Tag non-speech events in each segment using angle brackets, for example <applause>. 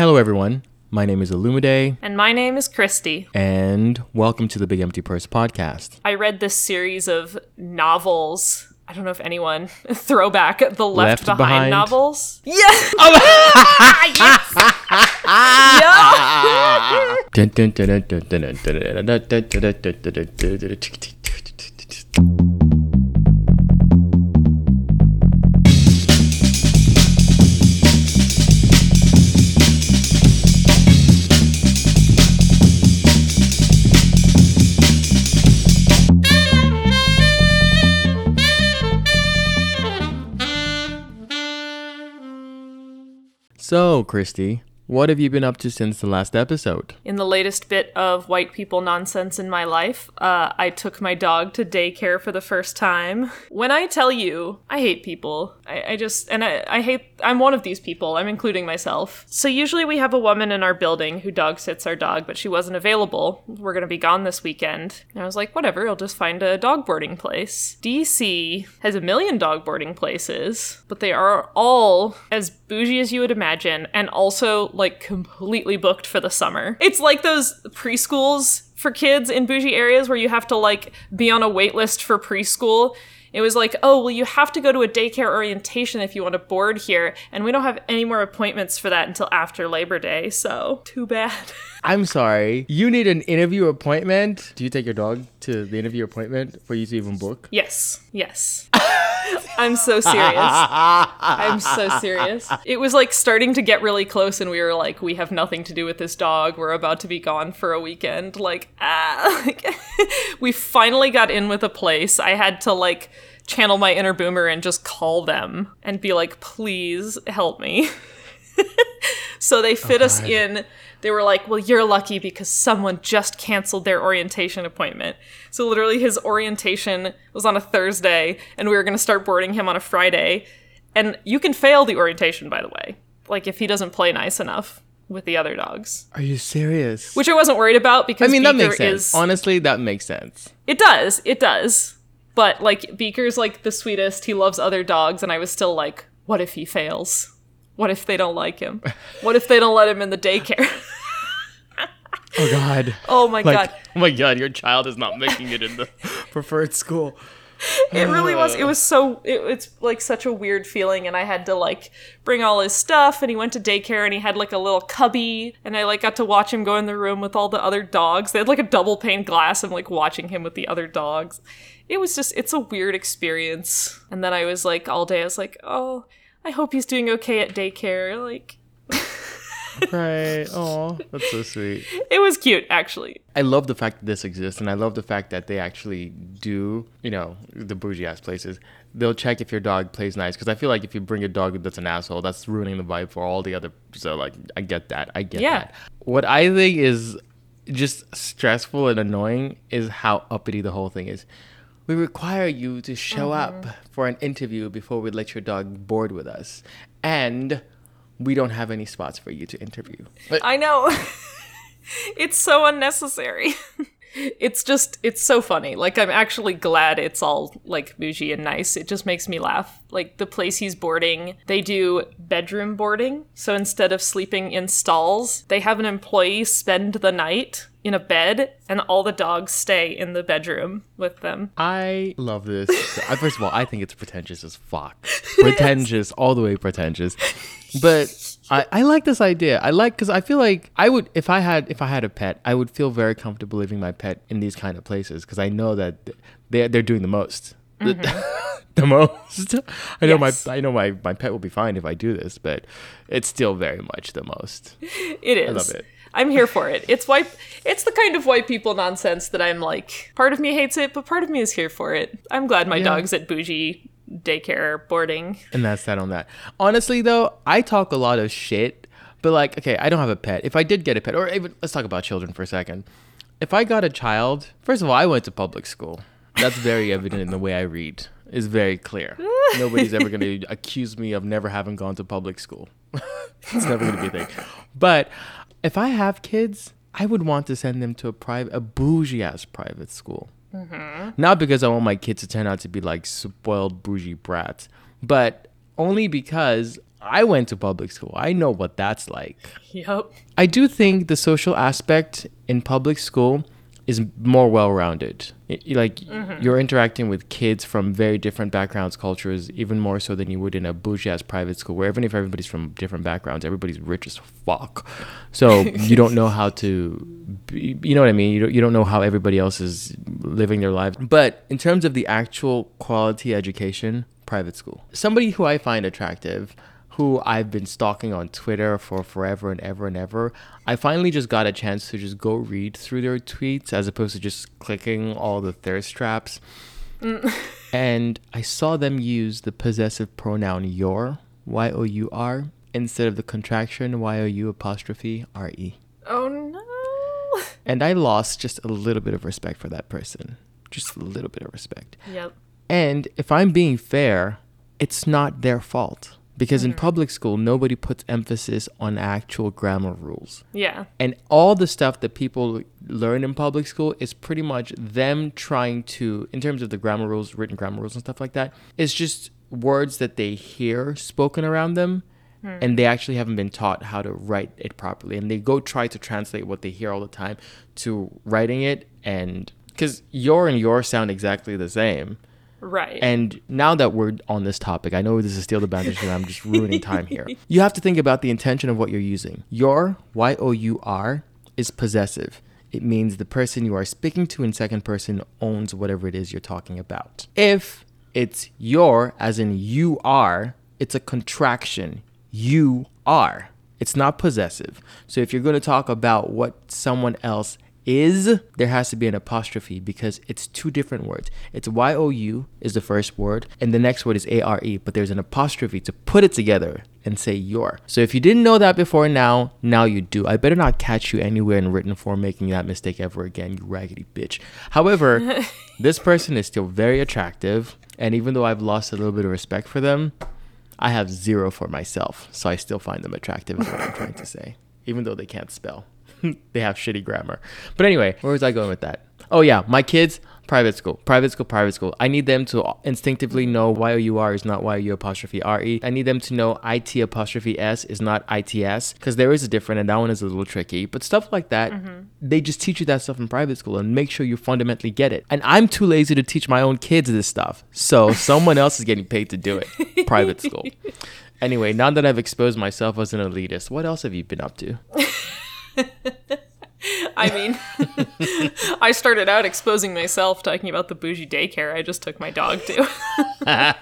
Hello, everyone. My name is Olumide, And my name is Christy. and welcome to the Big Empty Purse podcast. I read this series of novels. I don't know if anyone <laughs> throwback the Left, Left Behind, Behind? novels. Yeah. Dun, dun, dun, So, Christy, what have you been up to since the last episode? In the latest bit of white people nonsense in my life, uh, I took my dog to daycare for the first time. When I tell you, I hate people. I, I just, and I, I hate, I'm one of these people. I'm including myself. So usually we have a woman in our building who dog sits our dog, but she wasn't available. We're gonna be gone this weekend. And I was like, whatever, I'll just find a dog boarding place. DC has a million dog boarding places, but they are all as bougie as you would imagine, and also like completely booked for the summer. It's like those preschools for kids in bougie areas where you have to like be on a wait list for preschool. It was like, oh, well, you have to go to a daycare orientation if you want to board here, and we don't have any more appointments for that until after Labor Day, so too bad. <laughs> I'm sorry. You need an interview appointment. Do you take your dog to the interview appointment for you to even book? yes, yes. <laughs> I'm so serious. I'm so serious. It was like starting to get really close, and we were like, we have nothing to do with this dog. We're about to be gone for a weekend. Like, ah. <laughs> we finally got in with a place. I had to like channel my inner boomer and just call them and be like, please help me. <laughs> <laughs> so they oh, fit us God. in. They were like, well, you're lucky because someone just canceled their orientation appointment. So literally, his orientation was on a Thursday, and we were going to start boarding him on a Friday. And you can fail the orientation, by the way, like if he doesn't play nice enough with the other dogs, Are you serious? which I wasn't worried about because I mean, that makes sense. is Honestly, that makes sense. it does. It does. But like Beaker's like the sweetest. He loves other dogs and I was still like, what if he fails? What if they don't like him? What if they don't let him in the daycare? <laughs> Oh, God. oh my Like, god. oh my God, your child is not making it in the <laughs> preferred school. It really was. It was so it, it's like such a weird feeling and I had to like bring all his stuff and he went to daycare and he had like a little cubby and I like got to watch him go in the room with all the other dogs. They had like a double pane glass and like watching him with the other dogs. It was just it's a weird experience. And then I was like all day I was like, "Oh, I hope he's doing okay at daycare." Like <laughs> Right. Oh, that's so sweet. it was cute actually. I love the fact that this exists, and I love the fact that they actually do, you know, the bougie ass places. They'll check if your dog plays nice, because I feel like if you bring a dog that's an asshole, that's ruining the vibe for all the other. So, like, I get that. I get Yeah. that. What I think is just stressful and annoying is how uppity the whole thing is. We require you to show up mm-hmm. for an interview before we let your dog board with us, and we don't have any spots for you to interview. I know. <laughs> it's so unnecessary. <laughs> it's just it's so funny. Like I'm actually glad it's all like bougie and nice. It just makes me laugh. Like the place he's boarding, they do bedroom boarding. So instead of sleeping in stalls, they have an employee spend the night in a bed and all the dogs stay in the bedroom with them. I love this. First of all, I think it's pretentious as fuck. <laughs> Pretentious, all the way pretentious. But I, I like this idea. I like because I feel like I would if I had if I had a pet, I would feel very comfortable leaving my pet in these kind of places because I know that they're they're doing the most. The, mm-hmm. <laughs> the most. I know Yes. my I know my, my pet will be fine if I do this, but it's still very much the most. It is. I love it. I'm here for it. It's white. It's the kind of white people nonsense that I'm like. Part of me hates it, but part of me is here for it. I'm glad my Yeah. dog's at bougie daycare boarding. And that's that on that. Honestly, though, I talk a lot of shit, but like, okay, I don't have a pet. If I did get a pet, or even let's talk about children for a second. If I got a child, first of all, I went to public school. That's very <laughs> evident in the way I read. Is very clear. Nobody's ever going <laughs> to accuse me of never having gone to public school. <laughs> it's never going to be a thing. But if I have kids, I would want to send them to a private, a bougie ass private school. Mm-hmm. Not because I want my kids to turn out to be like spoiled bougie brats, but only because I went to public school. I know what that's like. Yep. I do think the social aspect in public school is more well-rounded. It- like mm-hmm. you're interacting with kids from very different backgrounds, cultures, even more so than you would in a bougie-ass private school, where even if everybody's from different backgrounds, everybody's rich as fuck. So <laughs> you don't know how to, be, you know what I mean? You don't, you don't know how everybody else is living their lives. But in terms of the actual quality education, private school. Somebody who I find attractive who I've been stalking on Twitter for forever and ever and ever, I finally just got a chance to just go read through their tweets as opposed to just clicking all the thirst traps. Mm. <laughs> and I saw them use the possessive pronoun your, Y O U R, instead of the contraction Y O U apostrophe R E. Oh no. And I lost just a little bit of respect for that person. Just a little bit of respect. Yep. And if I'm being fair, it's not their fault. Because in mm-hmm. public school, nobody puts emphasis on actual grammar rules. Yeah. And all the stuff that people learn in public school is pretty much them trying to, in terms of the grammar rules, written grammar rules and stuff like that, it's just words that they hear spoken around them. Hmm. And they actually haven't been taught how to write it properly. And they go try to translate what they hear all the time to writing it. And because your and your sound exactly the same. Right. And now that we're on this topic, I know this is still the boundaries and I'm just ruining time here. You have to think about the intention of what you're using. Your, Y O U R, is possessive. It means the person you are speaking to in second person owns whatever it is you're talking about. If it's your, as in you are, it's a contraction. You are. It's not possessive. So if you're going to talk about what someone else is, there has to be an apostrophe because it's two different words. It's Y O U is the first word, and the next word is A R E, but there's an apostrophe to put it together and say your. So if you didn't know that before now, now you do. I better not catch you anywhere in written form making that mistake ever again, you raggedy bitch. However, <laughs> this person is still very attractive, and even though I've lost a little bit of respect for them, I have zero for myself, so I still find them attractive, is what I'm trying to say. Even though they can't spell, <laughs> they have shitty grammar. But anyway, where was I going with that? Oh, yeah, my kids, private school, private school, private school. I need them to instinctively know why U R is not Y O U apostrophe R E. I need them to know I T apostrophe S is not I T S because there is a different, and that one is a little tricky. But stuff like that, mm-hmm. they just teach you that stuff in private school and make sure you fundamentally get it. And I'm too lazy to teach my own kids this stuff. So someone else is getting paid to do it. Private school. <laughs> Anyway, now that I've exposed myself as an elitist, what else have you been up to? <laughs> I mean, <laughs> I started out exposing myself talking about the bougie daycare I just took my dog to. <laughs>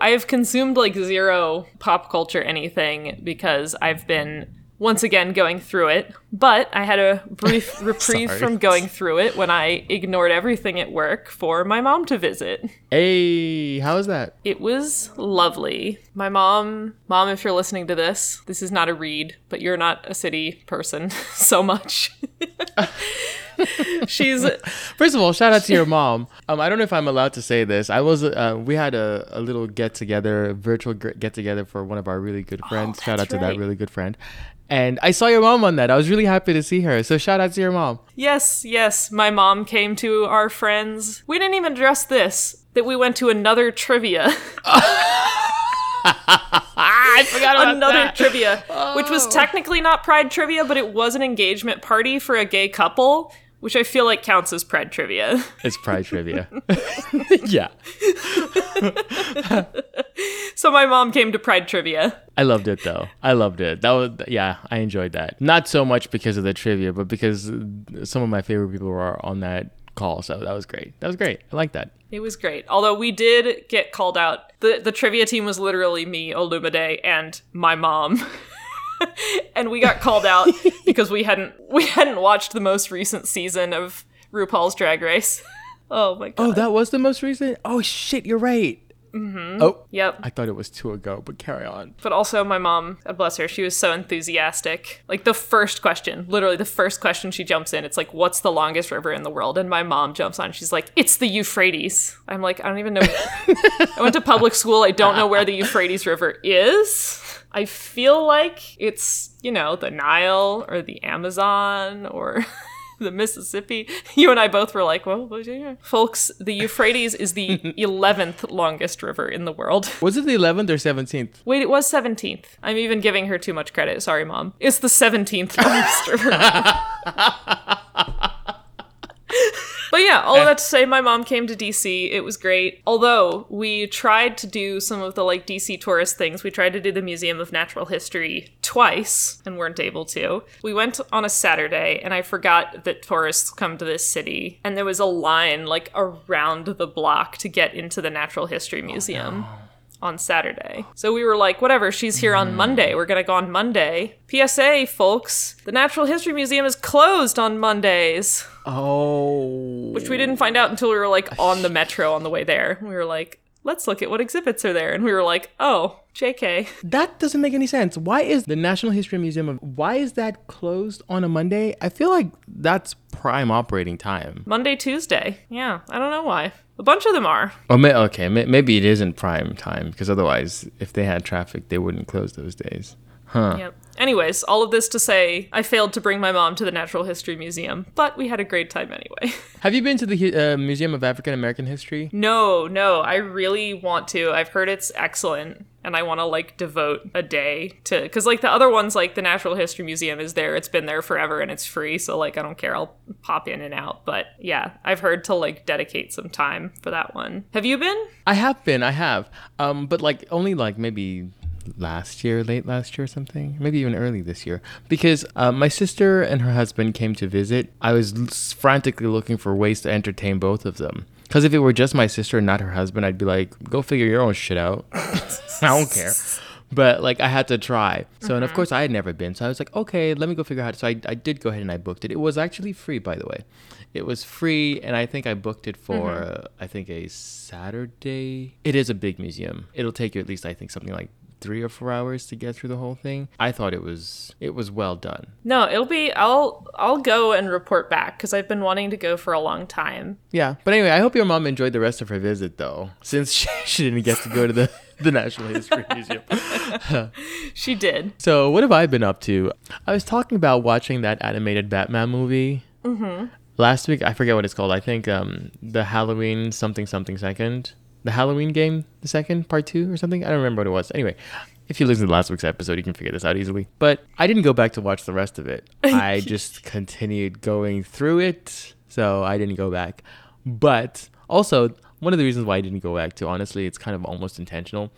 I have consumed like zero pop culture anything because I've been once again going through it, but I had a brief <laughs> reprieve from going through it when I ignored everything at work for my mom to visit. Hey, how was that? It was lovely. My mom, mom, if you're listening to this, this is not a read, but you're not a city person <laughs> so much. <laughs> <laughs> She's First of all, shout out to your mom. Um, I don't know if I'm allowed to say this. I was, uh, we had a, a little get together, virtual get together for one of our really good friends. shout out that's to that really good friend. And I saw your mom on that. I was really happy to see her. So shout out to your mom. yes, yes. My mom came to our friends. We didn't even address this. That we went to another trivia, <laughs> <laughs> I forgot about another that. trivia, which was technically not Pride trivia, but it was an engagement party for a gay couple, which I feel like counts as Pride trivia. <laughs> It's pride trivia. <laughs> <laughs> yeah, So my mom came to Pride trivia. I loved it though. I loved it. That was yeah, I enjoyed that. Not so much because of the trivia, but because some of my favorite people were on that call. So that was great. That was great. I like that. It was great. Although we did get called out. The the trivia team was literally me, Olumide, and my mom. <laughs> and we got called out <laughs> because we hadn't we hadn't watched the most recent season of RuPaul's Drag Race. <laughs> oh my god. Oh, that was the most recent. Oh shit, you're right. Mm-hmm. Oh, Yep. I thought it was two ago, but carry on. But also my mom, God bless her, she was so enthusiastic. Like the first question, literally the first question she jumps in, it's like, what's the longest river in the world? And my mom jumps on, she's like, it's the Euphrates. I'm like, I don't even know. I went to public school, I don't know where the Euphrates River is. I feel like it's, you know, the Nile or the Amazon or <laughs> the Mississippi. <laughs> You and I both were like, well, folks, the Euphrates is the <laughs> 11th longest river in the world. Was it the 11th or 17th? Wait, it was 17th. I'm even giving her too much credit. Sorry, mom. It's the 17th longest river. But yeah, all of that to say, my mom came to DC. It was great. Although we tried to do some of the like DC tourist things, we tried to do the Museum of Natural History twice and weren't able to. We went on a Saturday and I forgot that tourists come to this city, and there was a line like around the block to get into the Natural History oh, Museum. Oh, no on Saturday. So we were like, whatever, she's here on Monday. We're going to go on Monday. PSA, folks, the Natural History Museum is closed on Mondays. Oh. Which we didn't find out until we were like on the metro on the way there. We were like, let's look at what exhibits are there. And we were like, oh, JK. That doesn't make any sense. Why is the National History Museum of why is that closed on a Monday? I feel like that's prime operating time. Monday, Tuesday. Yeah, I don't know why. A bunch of them are. Oh, may, okay. May, maybe it isn't prime time because otherwise, if they had traffic, they wouldn't close those days. Huh. Yep. Anyways, all of this to say, I failed to bring my mom to the Natural History Museum, but we had a great time anyway. <laughs> Have you been to the uh, Museum of African American History? No, no. I really want to. I've heard it's excellent, and I want to like devote a day to because like the other ones, like the Natural History Museum is there. It's been there forever and it's free, so like I don't care. I'll pop in and out. But yeah, I've heard to like dedicate some time for that one. Have you been? I have been. I have. Um, but like only like maybe last year, late last year or something, maybe even early this year, because uh, my sister and her husband came to visit. I was frantically looking for ways to entertain both of them. Because if it were just my sister and not her husband, I'd be like, go figure your own shit out. <laughs> I don't care. But like I had to try. So mm-hmm. and of mm-hmm. course I had never been. So I was like, okay, let me go figure out. So I, I did go ahead and I booked it. It was actually free, by the way. It was free, and I think I booked it for mm-hmm. uh, I think a Saturday. It is a big museum. It'll take you at least I think something like three or four hours to get through the whole thing. I thought it was it was well done. No, it'll be I'll I'll go and report back because I've been wanting to go for a long time. Yeah, but anyway, I hope your mom enjoyed the rest of her visit though, since she, <laughs> she didn't get to go to the the National History <laughs> Museum. <laughs> she did. So what have I been up to? I was talking about watching that animated Batman movie. Mm-hmm. Last week, I forget what it's called. I think um, the Halloween something something second the Halloween game, the second part two or something. I don't remember what it was. Anyway, if you listen to last week's episode, you can figure this out easily. But I didn't go back to watch the rest of it. <laughs> I just continued going through it, so I didn't go back. But also, one of the reasons why I didn't go back to, honestly, it's kind of almost intentional.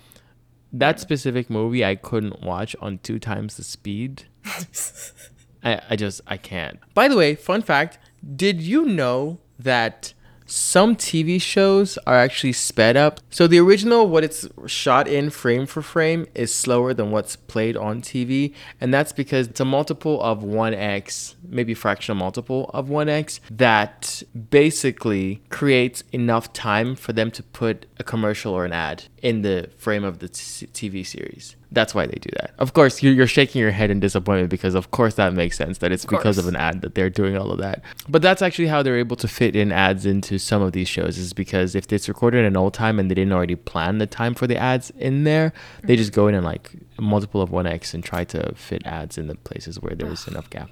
That specific movie I couldn't watch on two times the speed. <laughs> I, I just I can't. By the way, fun fact: Did you know that some TV shows are actually sped up. So the original, what it's shot in frame for frame, is slower than what's played on TV. And that's because it's a multiple of 1x, maybe fractional multiple of 1x, that basically creates enough time for them to put a commercial or an ad in the frame of the t- TV series. That's why they do that. Of course, you're, you're shaking your head in disappointment because, of course, that makes sense that it's of because of an ad that they're doing all of that. But that's actually how they're able to fit in ads into some of these shows, is because if it's recorded in old time and they didn't already plan the time for the ads in there, they mm-hmm. just go in and like multiple of 1x and try to fit ads in the places where there's <sighs> enough gap.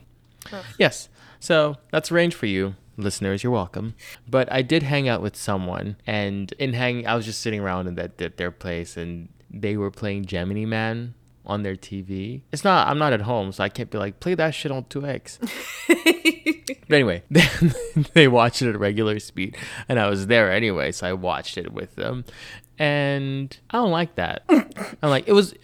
Yes. So that's range for you listeners you're welcome but i did hang out with someone and in hang i was just sitting around in that, that their place and they were playing Gemini Man on their TV. It's not. I'm not at home, so I can't be like play that shit on 2x. <laughs> but anyway, <laughs> they watched it at regular speed, and I was there anyway, so I watched it with them, and I don't like that. I'm like it was.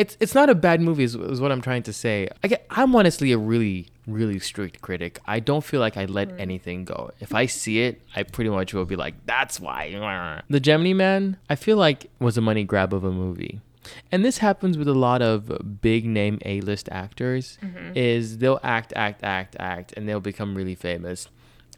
It's it's not a bad movie, is, is what I'm trying to say. I get, I'm honestly a really really strict critic. I don't feel like I let mm. anything go. If I see it, I pretty much will be like, "That's why." The Gemini Man, I feel like was a money grab of a movie. And this happens with a lot of big name A-list actors mm-hmm. is they'll act act act act and they'll become really famous.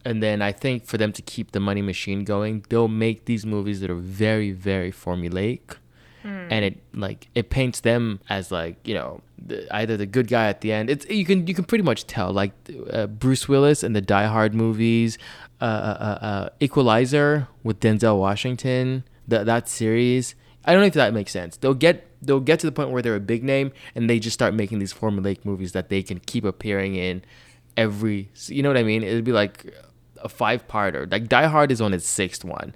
And then I think for them to keep the money machine going, they'll make these movies that are very very formulaic mm. and it like it paints them as like you know the, either the good guy at the end. It's you can you can pretty much tell like uh, Bruce Willis in the Die Hard movies, uh, uh, uh, uh Equalizer with Denzel Washington, that that series. I don't know if that makes sense. They'll get they'll get to the point where they're a big name and they just start making these formulaic movies that they can keep appearing in every. You know what I mean? It'd be like a five parter. Like Die Hard is on its sixth one,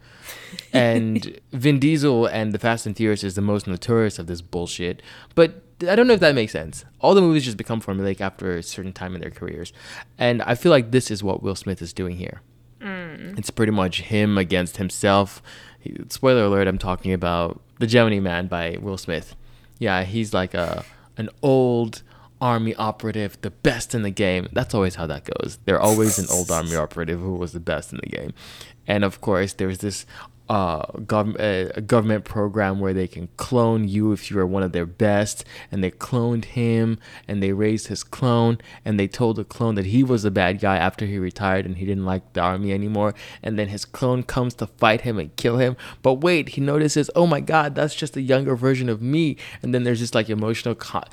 and <laughs> Vin Diesel and the Fast and Furious is the most notorious of this bullshit. But I don't know if that makes sense. All the movies just become formulaic after a certain time in their careers, and I feel like this is what Will Smith is doing here. Mm. It's pretty much him against himself. Spoiler alert: I'm talking about the Gemini Man by Will Smith. Yeah, he's like a an old army operative, the best in the game. That's always how that goes. They're always an old army <laughs> operative who was the best in the game, and of course, there's this uh, gov- uh, government program where they can clone you if you are one of their best. And they cloned him and they raised his clone and they told the clone that he was a bad guy after he retired and he didn't like the army anymore. And then his clone comes to fight him and kill him. But wait, he notices, oh my god, that's just a younger version of me. And then there's just like emotional. Con-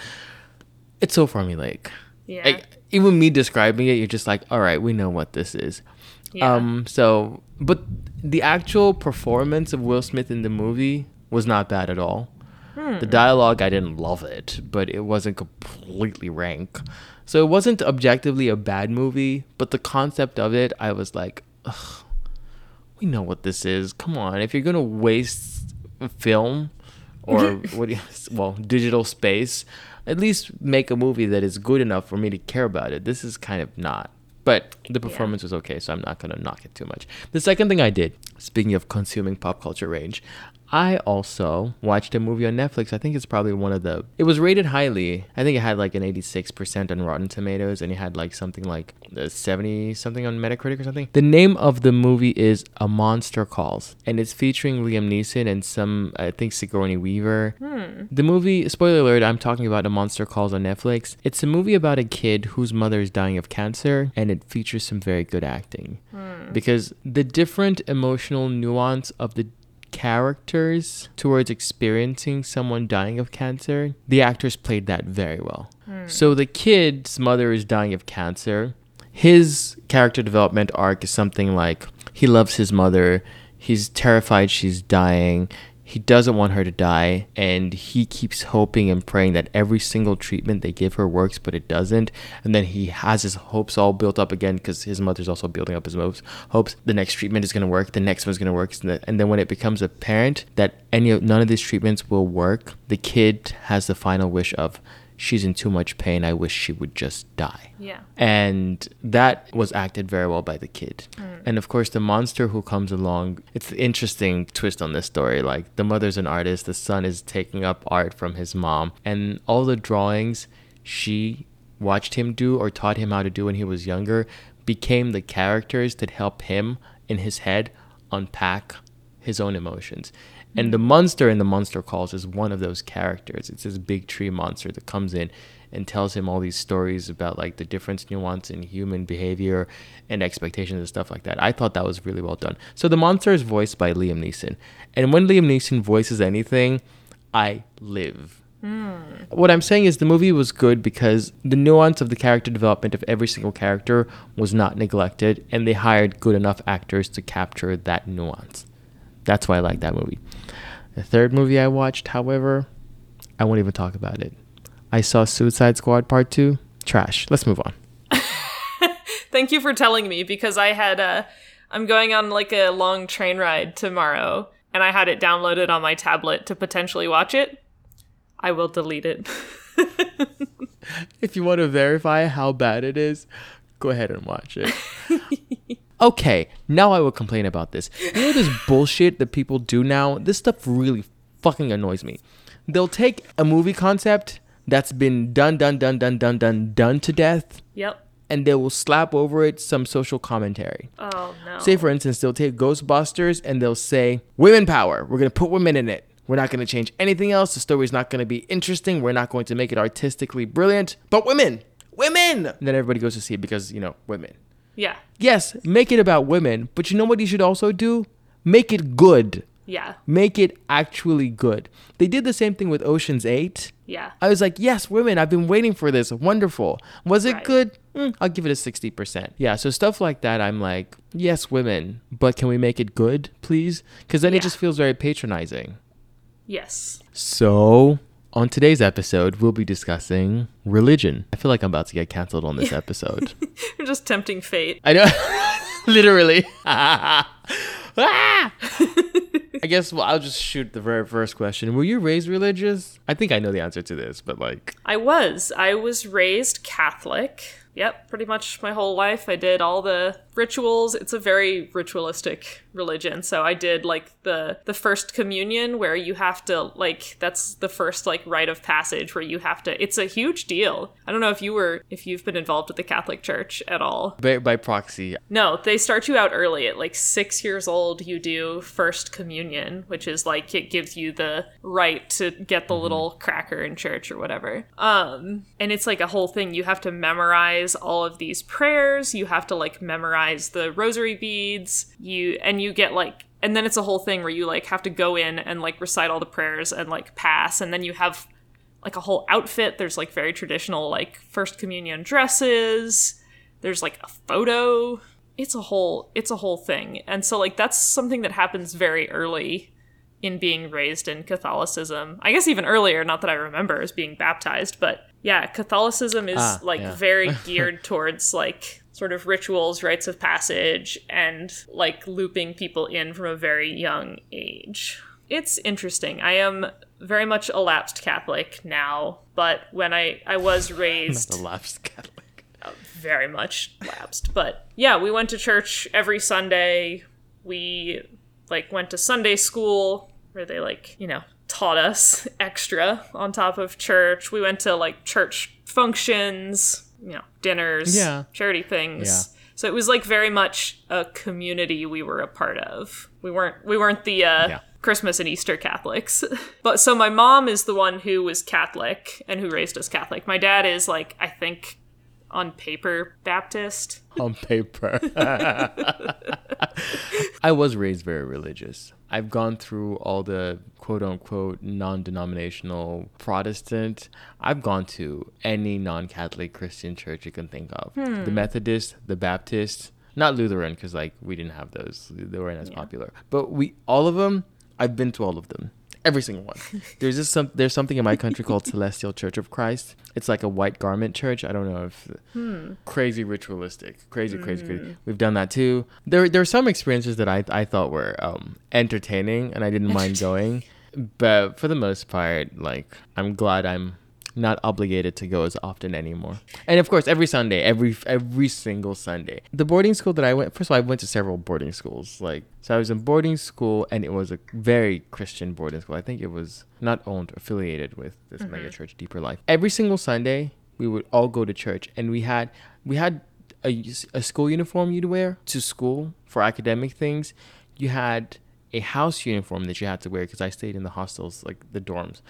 it's so formulaic. Yeah. Like, even me describing it, you're just like, all right, we know what this is. Yeah. Um. So, but the actual performance of Will Smith in the movie was not bad at all. The dialogue, I didn't love it, but it wasn't completely rank. So it wasn't objectively a bad movie, but the concept of it, I was like, Ugh, we know what this is. Come on, if you're gonna waste film or <laughs> what? do you, well, digital space, at least make a movie that is good enough for me to care about it. This is kind of not. But the performance was okay, so I'm not gonna knock it too much. The second thing I did, speaking of consuming pop culture range, I also watched a movie on Netflix. I think it's probably one of the. It was rated highly. I think it had like an 86% on Rotten Tomatoes, and it had like something like the 70 something on Metacritic or something. The name of the movie is A Monster Calls, and it's featuring Liam Neeson and some, I think, Sigourney Weaver. Hmm. The movie, spoiler alert, I'm talking about A Monster Calls on Netflix. It's a movie about a kid whose mother is dying of cancer, and it features some very good acting. Hmm. Because the different emotional nuance of the characters towards experiencing someone dying of cancer, the actors played that very well. Hmm. So the kid's mother is dying of cancer. His character development arc is something like he loves his mother, he's terrified she's dying. He doesn't want her to die, and he keeps hoping and praying that every single treatment they give her works, but it doesn't. And then he has his hopes all built up again because his mother's also building up his hopes. Hopes the next treatment is going to work, the next one's going to work, and then when it becomes apparent that any none of these treatments will work, the kid has the final wish of, "She's in too much pain. I wish she would just die." yeah. and that was acted very well by the kid mm. and of course the monster who comes along it's an interesting twist on this story like the mother's an artist the son is taking up art from his mom and all the drawings she watched him do or taught him how to do when he was younger became the characters that help him in his head unpack his own emotions and the monster in the monster calls is one of those characters it's this big tree monster that comes in and tells him all these stories about like the difference nuance in human behavior and expectations and stuff like that. I thought that was really well done. So the monster is voiced by Liam Neeson. And when Liam Neeson voices anything, I live. Hmm. What I'm saying is the movie was good because the nuance of the character development of every single character was not neglected and they hired good enough actors to capture that nuance. That's why I like that movie. The third movie I watched, however, I won't even talk about it. I saw Suicide Squad Part 2. Trash. Let's move on. <laughs> Thank you for telling me because I had uh I'm going on like a long train ride tomorrow and I had it downloaded on my tablet to potentially watch it. I will delete it. <laughs> If you want to verify how bad it is, go ahead and watch it. <laughs> okay, now I will complain about this. You know this bullshit that people do now? This stuff really fucking annoys me. They'll take a movie concept that's been done, done, done, done, done, done, done to death, yep. and they will slap over it some social commentary. Oh no. Say, for instance, they'll take Ghostbusters and they'll say, Women power. We're going to put women in it. We're not going to change anything else. The story's not going to be interesting. We're not going to make it artistically brilliant. But women! Women! And then everybody goes to see it because, you know, women. Yeah. Yes, make it about women. But you know what you should also do? Make it good. Yeah. Make it actually good. They did the same thing with Ocean's 8. Yeah. I was like, yes, women, I've been waiting for this. Wonderful. Was it Right. good? Mm, I'll give it a 60%. Yeah, so stuff like that, I'm like, yes, women, but can we make it good, please? Because then Yeah. it just feels very patronizing. Yes. So, On today's episode, we'll be discussing religion. I feel like I'm about to get canceled on this episode. <laughs> You're just tempting fate. I know, <laughs> literally. <laughs> Ah! I guess well, I'll just shoot the very first question. Were you raised religious? I think I know the answer to this, but like, I was. I was raised Catholic. Yep, pretty much my whole life. I did all the rituals. It's a very ritualistic religion. So I did like the the first communion where you have to like that's the first like rite of passage where you have to it's a huge deal. I don't know if you were if you've been involved with the Catholic Church at all. by, by proxy, No, they start you out early. At like six years old, you do First Communion, which is like it gives you the right to get the little cracker in church or whatever. Um, and it's like a whole thing. You have to memorize all of these prayers. You have to like memorize the rosary beads. You and you get like. And then it's a whole thing where you like have to go in and like recite all the prayers and like pass, and then you have like a whole outfit. There's like very traditional like first communion dresses. There's like a photo. It's a whole it's a whole thing. And so like that's something that happens very early in being raised in Catholicism. I guess even earlier, not that I remember as being baptized, but yeah, Catholicism is Ah, like yeah. very <laughs> geared towards like sort of rituals, rites of passage, and like looping people in from a very young age. It's interesting. I am very much a lapsed Catholic now, but when I I was <laughs> raised the lapsed Catholic. Uh, very much lapsed. But yeah, we went to church every Sunday. We like went to Sunday school where they like, you know, taught us <laughs> extra on top of church. We went to like church functions, you know, dinners, Yeah. charity things. Yeah. So it was like very much a community we were a part of. We weren't we weren't the uh Yeah. Christmas and Easter Catholics. <laughs> but so my mom is the one who was Catholic and who raised us Catholic. My dad is like I think on paper Baptist. <laughs> on paper. <laughs> I was raised very religious. I've gone through all the quote unquote non denominational Protestant. I've gone to any non Catholic Christian church you can think of the hmm. Methodist, the Baptist, not Lutheran, because like we didn't have those, they weren't as popular. But we, all of them, I've been to all of them. Every single one. <laughs> There's just some. There's something in my country called Celestial Church of Christ. It's like a white garment church. I don't know if crazy ritualistic, crazy, crazy, crazy. We've done that too. There, there are some experiences that I, I thought were um, entertaining, and I didn't mind going. But for the most part, like I'm glad I'm not obligated to go as often anymore. And of course, every Sunday, every every single Sunday. The boarding school that I went, first of all, I went to several boarding schools. Like, so I was in boarding school, and it was a very Christian boarding school. I think it was not owned, affiliated with this mm-hmm. mega church, Deeper Life. Every single Sunday, we would all go to church, and we had we had a, a school uniform you'd wear to school for academic things. You had a house uniform that you had to wear because I stayed in the hostels, like the dorms.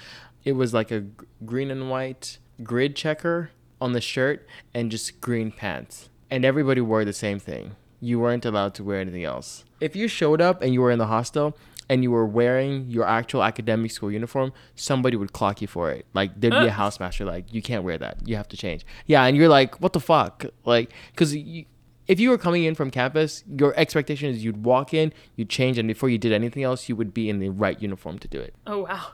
It was like a green and white grid checker on the shirt and just green pants. And everybody wore the same thing. You weren't allowed to wear anything else. If you showed up and you were in the hostel and you were wearing your actual academic school uniform, somebody would clock you for it. Like there'd be a <laughs> housemaster like, you can't wear that. You have to change. Yeah, and you're like, what the fuck? Like, because you, if you were coming in from campus, your expectation is you'd walk in, you'd change, and before you did anything else, you would be in the right uniform to do it. Oh wow.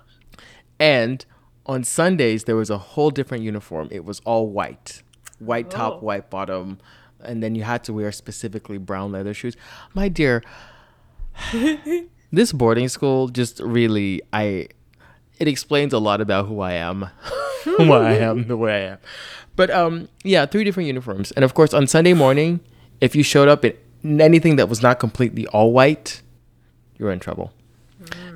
And on Sundays, there was a whole different uniform. It was all white, white top, Oh. white bottom, and then you had to wear specifically brown leather shoes. My dear, this boarding school just really, I, it explains a lot about who I am, <laughs> why I am the way I am. But um, yeah, three different uniforms, and of course on Sunday morning, if you showed up in anything that was not completely all white, you were in trouble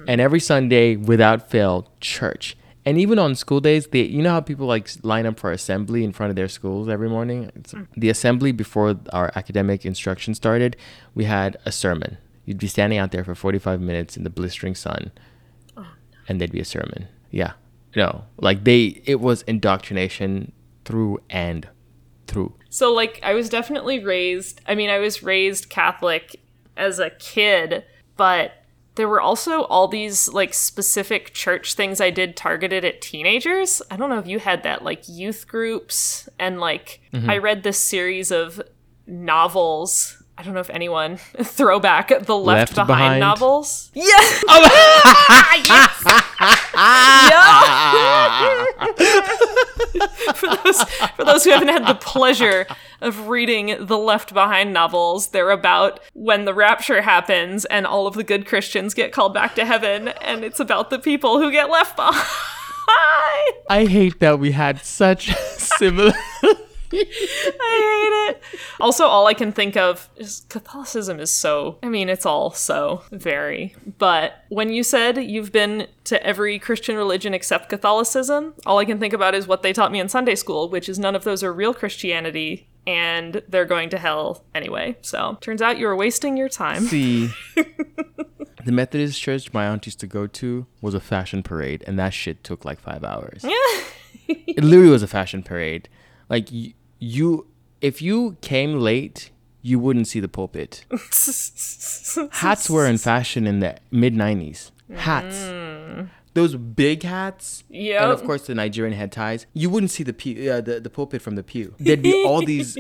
and every Sunday without fail church. And even on school days, they you know how people like line up for assembly in front of their schools every morning. It's, mm. The assembly before our academic instruction started, we had a sermon. You'd be standing out there for forty five minutes in the blistering sun, oh, and there'd be a sermon. Yeah, no, like they it was indoctrination through and through. So like I was definitely raised I mean I was raised Catholic as a kid, but there were also all these like specific church things I did targeted at teenagers. I don't know if you had that like youth groups and like mm-hmm. I read this series of novels I don't know if anyone <laughs> throwback the Left, Left Behind, Behind? novels. Yeah. <laughs> Oh. <laughs> for those for those who haven't had the pleasure of reading the Left Behind novels, they're about when the rapture happens and all of the good Christians get called back to heaven, and it's about the people who get left behind. I hate that we had such <laughs> similar. I hate it. Also, all I can think of is Catholicism is so, I mean, it's all so very. But when you said you've been to every Christian religion except Catholicism, all I can think about is what they taught me in Sunday school, which is none of those are real Christianity and they're going to hell anyway. So, turns out you were wasting your time. See, <laughs> the Methodist church my aunt used to go to was a fashion parade, and that shit took like five hours. <laughs> Yeah. it literally was a fashion parade. Like you, you, if you came late, you wouldn't see the pulpit. <laughs> Hats were in fashion in the mid '90s. Hats. Mm. Those big hats, Yep. and of course the Nigerian head ties. You wouldn't see the pew, uh, the the pulpit from the pew. There'd be all <laughs> these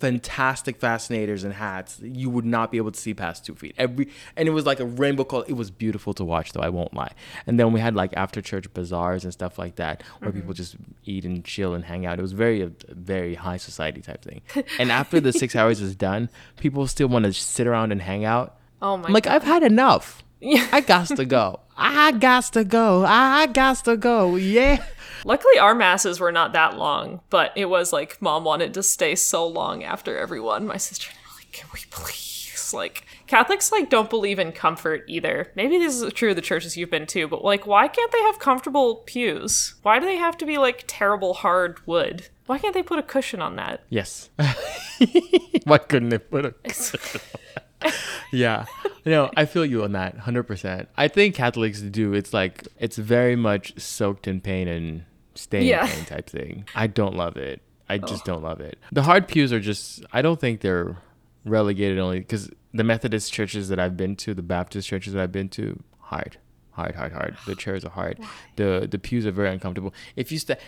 fantastic fascinators and hats. You would not be able to see past two feet. Every and it was like a rainbow color. It was beautiful to watch, though I won't lie. And then we had like after church bazaars and stuff like that, where people just eat and chill and hang out. It was very a very high society type thing. <laughs> And after the six hours is done, people still want to sit around and hang out. Oh my I'm like, I've had enough. <laughs> I got to go. I got to go. I got to go. Yeah. Luckily, our masses were not that long, but it was like mom wanted to stay so long after everyone. My sister and I were like, can we please? Like, Catholics like don't believe in comfort either. Maybe this is true of the churches you've been to, but like, why can't they have comfortable pews? Why do they have to be like terrible hard wood? Why can't they put a cushion on that? Yes. <laughs> Why couldn't they put a <laughs> <laughs> Yeah. No, I feel you on that 100%. I think Catholics do. It's like, it's very much soaked in pain and stay Yeah. in pain type thing. I don't love it. I oh. just don't love it. The hard pews are just, I don't think they're relegated only because the Methodist churches that I've been to, the Baptist churches that I've been to, hard. Hard, hard, hard. The <sighs> chairs are hard. The the pews are very uncomfortable. If you stand,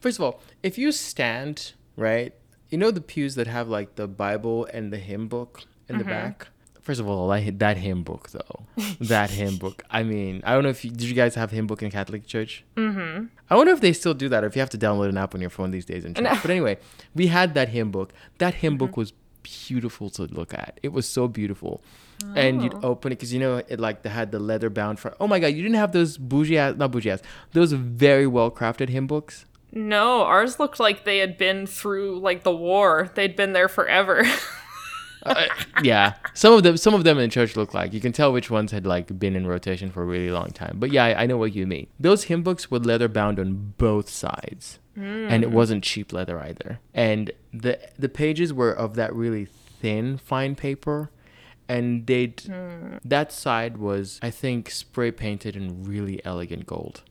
first of all, if you stand right, you know the pews that have like the Bible and the hymn book in the back. First of all, I, that hymn book though, <laughs> that hymn book. I mean, I don't know if you, did you guys have hymn book in Catholic church. Mm-hmm. I wonder if they still do that, or if you have to download an app on your phone these days in church. But anyway, we had that hymn book. That hymn book was beautiful to look at. It was so beautiful. And you'd open it because you know it like they had the leather bound front. Oh my god, you didn't have those bougie ass, not bougie ass, those very well crafted hymn books. No, ours looked like they had been through like the war. They'd been there forever. <laughs> Uh, yeah, some of them, some of them in church look like you can tell which ones had like been in rotation for a really long time. But yeah, I, I know what you mean. Those hymn books were leather bound on both sides, and it hmm. wasn't cheap leather either. And the the pages were of that really thin, fine paper, and they'd hmm. that side was I think spray painted in really elegant gold.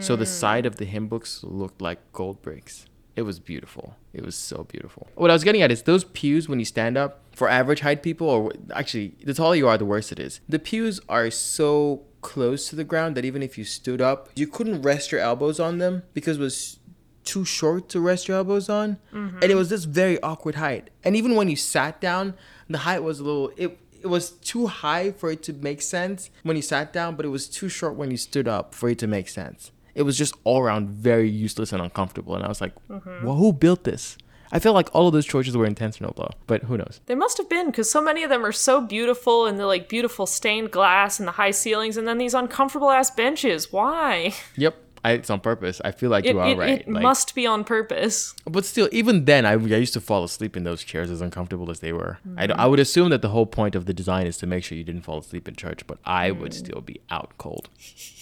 So the hmm. side of the hymn books looked like gold bricks. It was beautiful. It was so beautiful. What I was getting at is those pews when you stand up for average height people, or actually, the taller you are, the worse it is. The pews are so close to the ground that even if you stood up, you couldn't rest your elbows on them because it was too short to rest your elbows on, mm-hmm. and it was this very awkward height. And even when you sat down, the height was a little it. It was too high for it to make sense when you sat down, but it was too short when you stood up for it to make sense. It was just all around very useless and uncomfortable. And I was like, mm-hmm. well, who built this? I feel like all of those churches were intentional though, but who knows? They must have been because so many of them are so beautiful and they're like beautiful stained glass and the high ceilings and then these uncomfortable ass benches. Why? <laughs> Yep, I, it's on purpose. I feel like It, you are it, right. it like, must be on purpose. But still, even then, I, I used to fall asleep in those chairs as uncomfortable as they were. I, I mm-hmm. would assume that the whole point of the design is to make sure you didn't fall asleep in church, but I would mm. still be out cold. <laughs>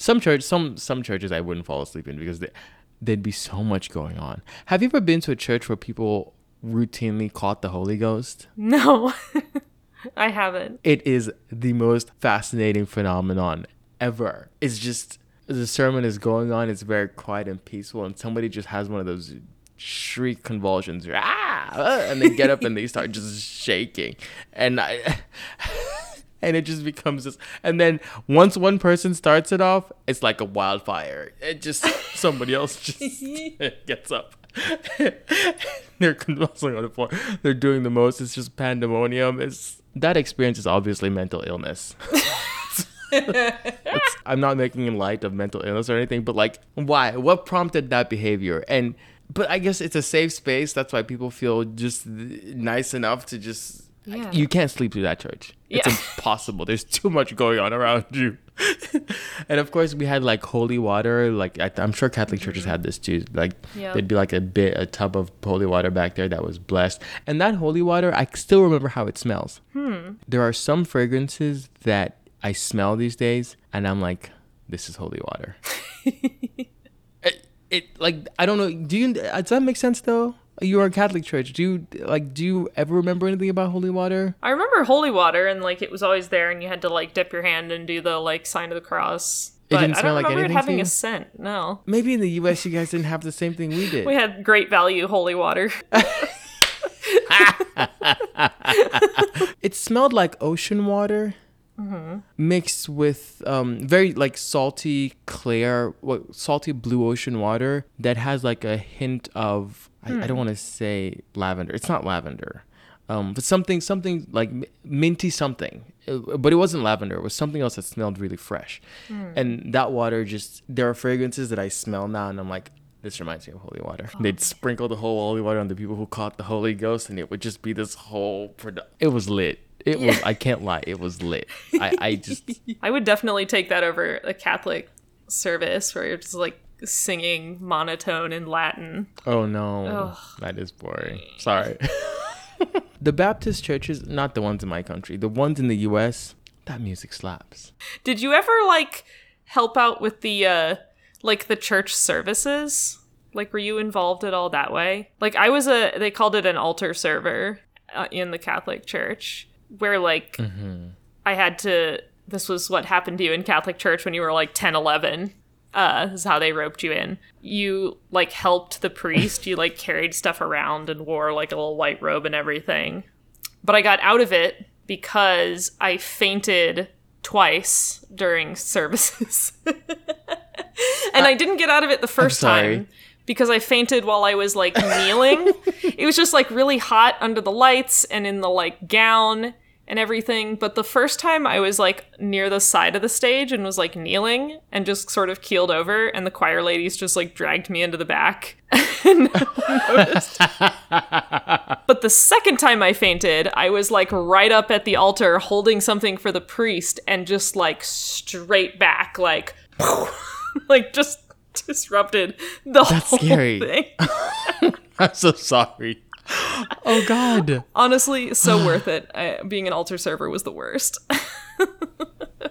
Some church, some some churches, I wouldn't fall asleep in because they, there'd be so much going on. Have you ever been to a church where people routinely caught the Holy Ghost? No, <laughs> I haven't. It is the most fascinating phenomenon ever. It's just the sermon is going on, it's very quiet and peaceful, and somebody just has one of those shriek convulsions, ah, and they get up and they start just shaking, and I. <laughs> <laughs> And it just becomes this, and then once one person starts it off, it's like a wildfire. It just <laughs> somebody else just <laughs> gets up. they're convulsing on the floor. They're doing the most. It's just pandemonium. It's that experience is obviously mental illness. I'm not making light of mental illness or anything, but like, why? What prompted that behavior? And but I guess it's a safe space. That's why people feel just nice enough to just. Yeah. You can't sleep through that church. It's Yeah. <laughs> impossible. There's too much going on around you. <laughs> and of course, we had like holy water. Like I, I'm sure Catholic churches had this too. Like Yeah. there'd be like a bit, a tub of holy water back there that was blessed. And that holy water, I still remember how it smells. Hmm. There are some fragrances that I smell these days, and I'm like, this is holy water. <laughs> it, it like I don't know. Do you? Does that make sense though? You are a Catholic church. Do you like? Do you ever remember anything about holy water? I remember holy water and like it was always there and you had to like dip your hand and do the like sign of the cross. It But didn't I smell don't like remember it anything to having you? a scent. No. Maybe in the U.S. you guys didn't have the same thing we did. We had great value holy water. <laughs> <laughs> It smelled like ocean water mixed with um, very like salty, clear, what salty blue ocean water that has like a hint of I, I don't want to say lavender. It's not lavender, um, but something something like minty something. Uh, But it wasn't lavender. It was something else that smelled really fresh. And that water just there are fragrances that I smell now, and I'm like. This reminds me of holy water. They'd sprinkle the whole holy water on the people who caught the Holy Ghost, and it would just be this whole. Produ- it was lit. It was. I can't lie. It was lit. I, I just. <laughs> I would definitely take that over a Catholic service where you're just like singing monotone in Latin. Oh no, that is boring. Sorry. <laughs> the Baptist churches, not the ones in my country, the ones in the U.S. That music slaps. Did you ever like help out with the uh like the church services? Like were you involved at all that way? Like I was a they called it an altar server uh, in the Catholic church where like I had to this was what happened to you in Catholic church when you were like 10 11 uh this is how they roped you in. You like helped the priest. You like carried stuff around and wore like a little white robe and everything. But I got out of it because I fainted twice during <laughs> services. <laughs> and I didn't get out of it the first time because I fainted while I was like kneeling. <laughs> it was just like really hot under the lights and in the like gown and everything. But the first time I was like near the side of the stage and was like kneeling and just sort of keeled over, and the choir ladies just like dragged me into the back. <laughs> and no one noticed. <laughs> But the second time I fainted, I was like right up at the altar holding something for the priest and just like straight back, like, like just <laughs> disrupted the whole scary. thing. <laughs> I'm so sorry. Oh God. Honestly, so <sighs> worth it. I, being an altar server was the worst. <laughs>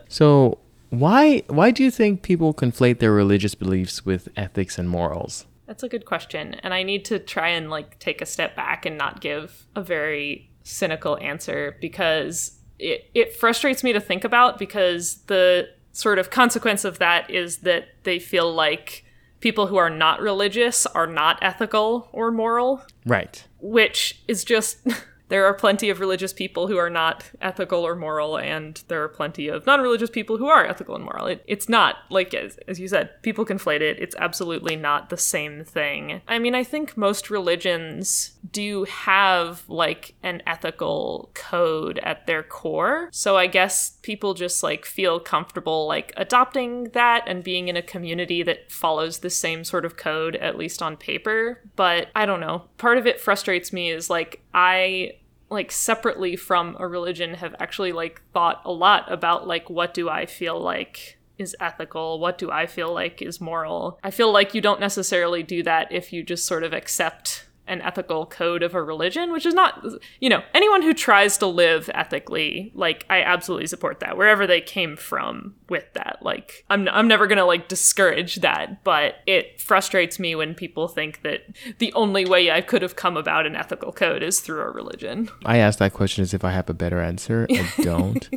So why why do you think people conflate their religious beliefs with ethics and morals? That's a good question, and I need to try and like take a step back and not give a very cynical answer because it it frustrates me to think about because the sort of consequence of that is that they feel like people who are not religious are not ethical or moral, Right. which is just <laughs> there are plenty of religious people who are not ethical or moral, and there are plenty of non religious people who are ethical and moral. It, it's not, like, as, as you said, people conflate it. It's absolutely not the same thing. I mean, I think most religions do have, like, an ethical code at their core. So I guess people just, like, feel comfortable, like, adopting that and being in a community that follows the same sort of code, at least on paper. But I don't know. Part of it frustrates me is, like, I like separately from a religion have actually like thought a lot about like what do I feel like is ethical? What do I feel like is moral? I feel like you don't necessarily do that if you just sort of accept an ethical code of a religion, which is not, you know, anyone who tries to live ethically, like, I absolutely support that, wherever they came from with that. Like, I'm, I'm never gonna, like, discourage that, but it frustrates me when people think that the only way I could have come about an ethical code is through a religion. I asked that question as if I have a better answer. I <laughs> don't.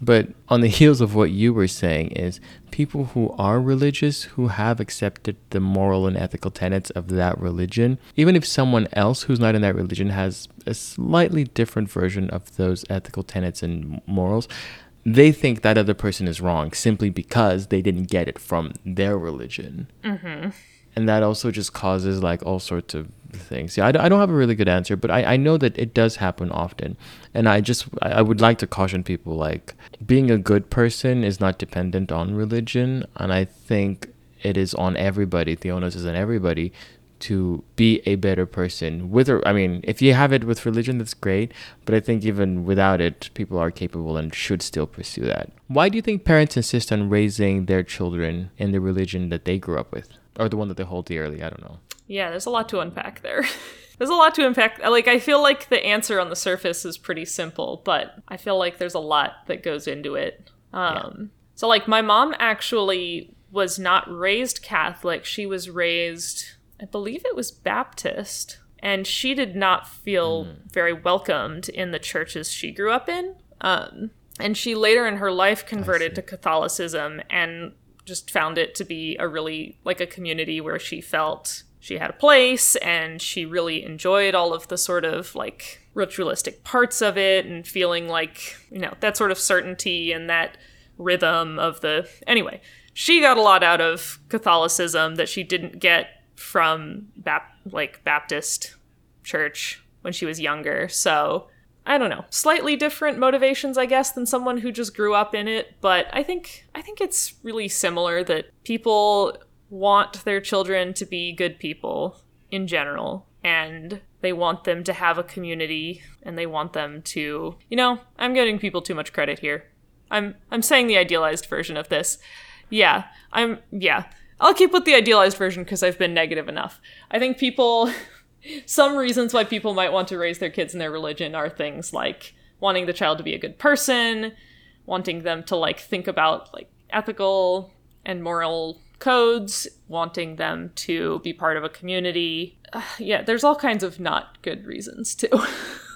but on the heels of what you were saying is people who are religious who have accepted the moral and ethical tenets of that religion, even if someone else who's not in that religion has a slightly different version of those ethical tenets and morals, they think that other person is wrong simply because they didn't get it from their religion. Mm-hmm. And that also just causes like all sorts of things. Yeah, I, I don't have a really good answer, but I, I know that it does happen often. And I just, I would like to caution people like being a good person is not dependent on religion. And I think it is on everybody, the onus is on everybody to be a better person with or I mean if you have it with religion that's great but I think even without it people are capable and should still pursue that. Why do you think parents insist on raising their children in the religion that they grew up with or the one that they hold dearly? I don't know. Yeah, there's a lot to unpack there. <laughs> there's a lot to unpack. Like, I feel like the answer on the surface is pretty simple, but I feel like there's a lot that goes into it. Um, yeah. So, like, my mom actually was not raised Catholic. She was raised, I believe it was Baptist. And she did not feel mm. very welcomed in the churches she grew up in. Um, and she later in her life converted to Catholicism and just found it to be a really like a community where she felt she had a place and she really enjoyed all of the sort of like ritualistic parts of it and feeling like, you know, that sort of certainty and that rhythm of the. Anyway, she got a lot out of Catholicism that she didn't get from Bap- like Baptist church when she was younger. So, I don't know, slightly different motivations, I guess, than someone who just grew up in it. But I think I think it's really similar that people want their children to be good people in general and they want them to have a community and they want them to you know i'm getting people too much credit here. I'm i'm saying the idealized version of this. Yeah i'm yeah. I'll keep with the idealized version because i've been negative enough. I think people <laughs> some reasons why people might want to raise their kids in their religion are things like wanting the child to be a good person wanting them to like think about like ethical and moral codes, wanting them to be part of a community. Uh, yeah, there's all kinds of not good reasons too.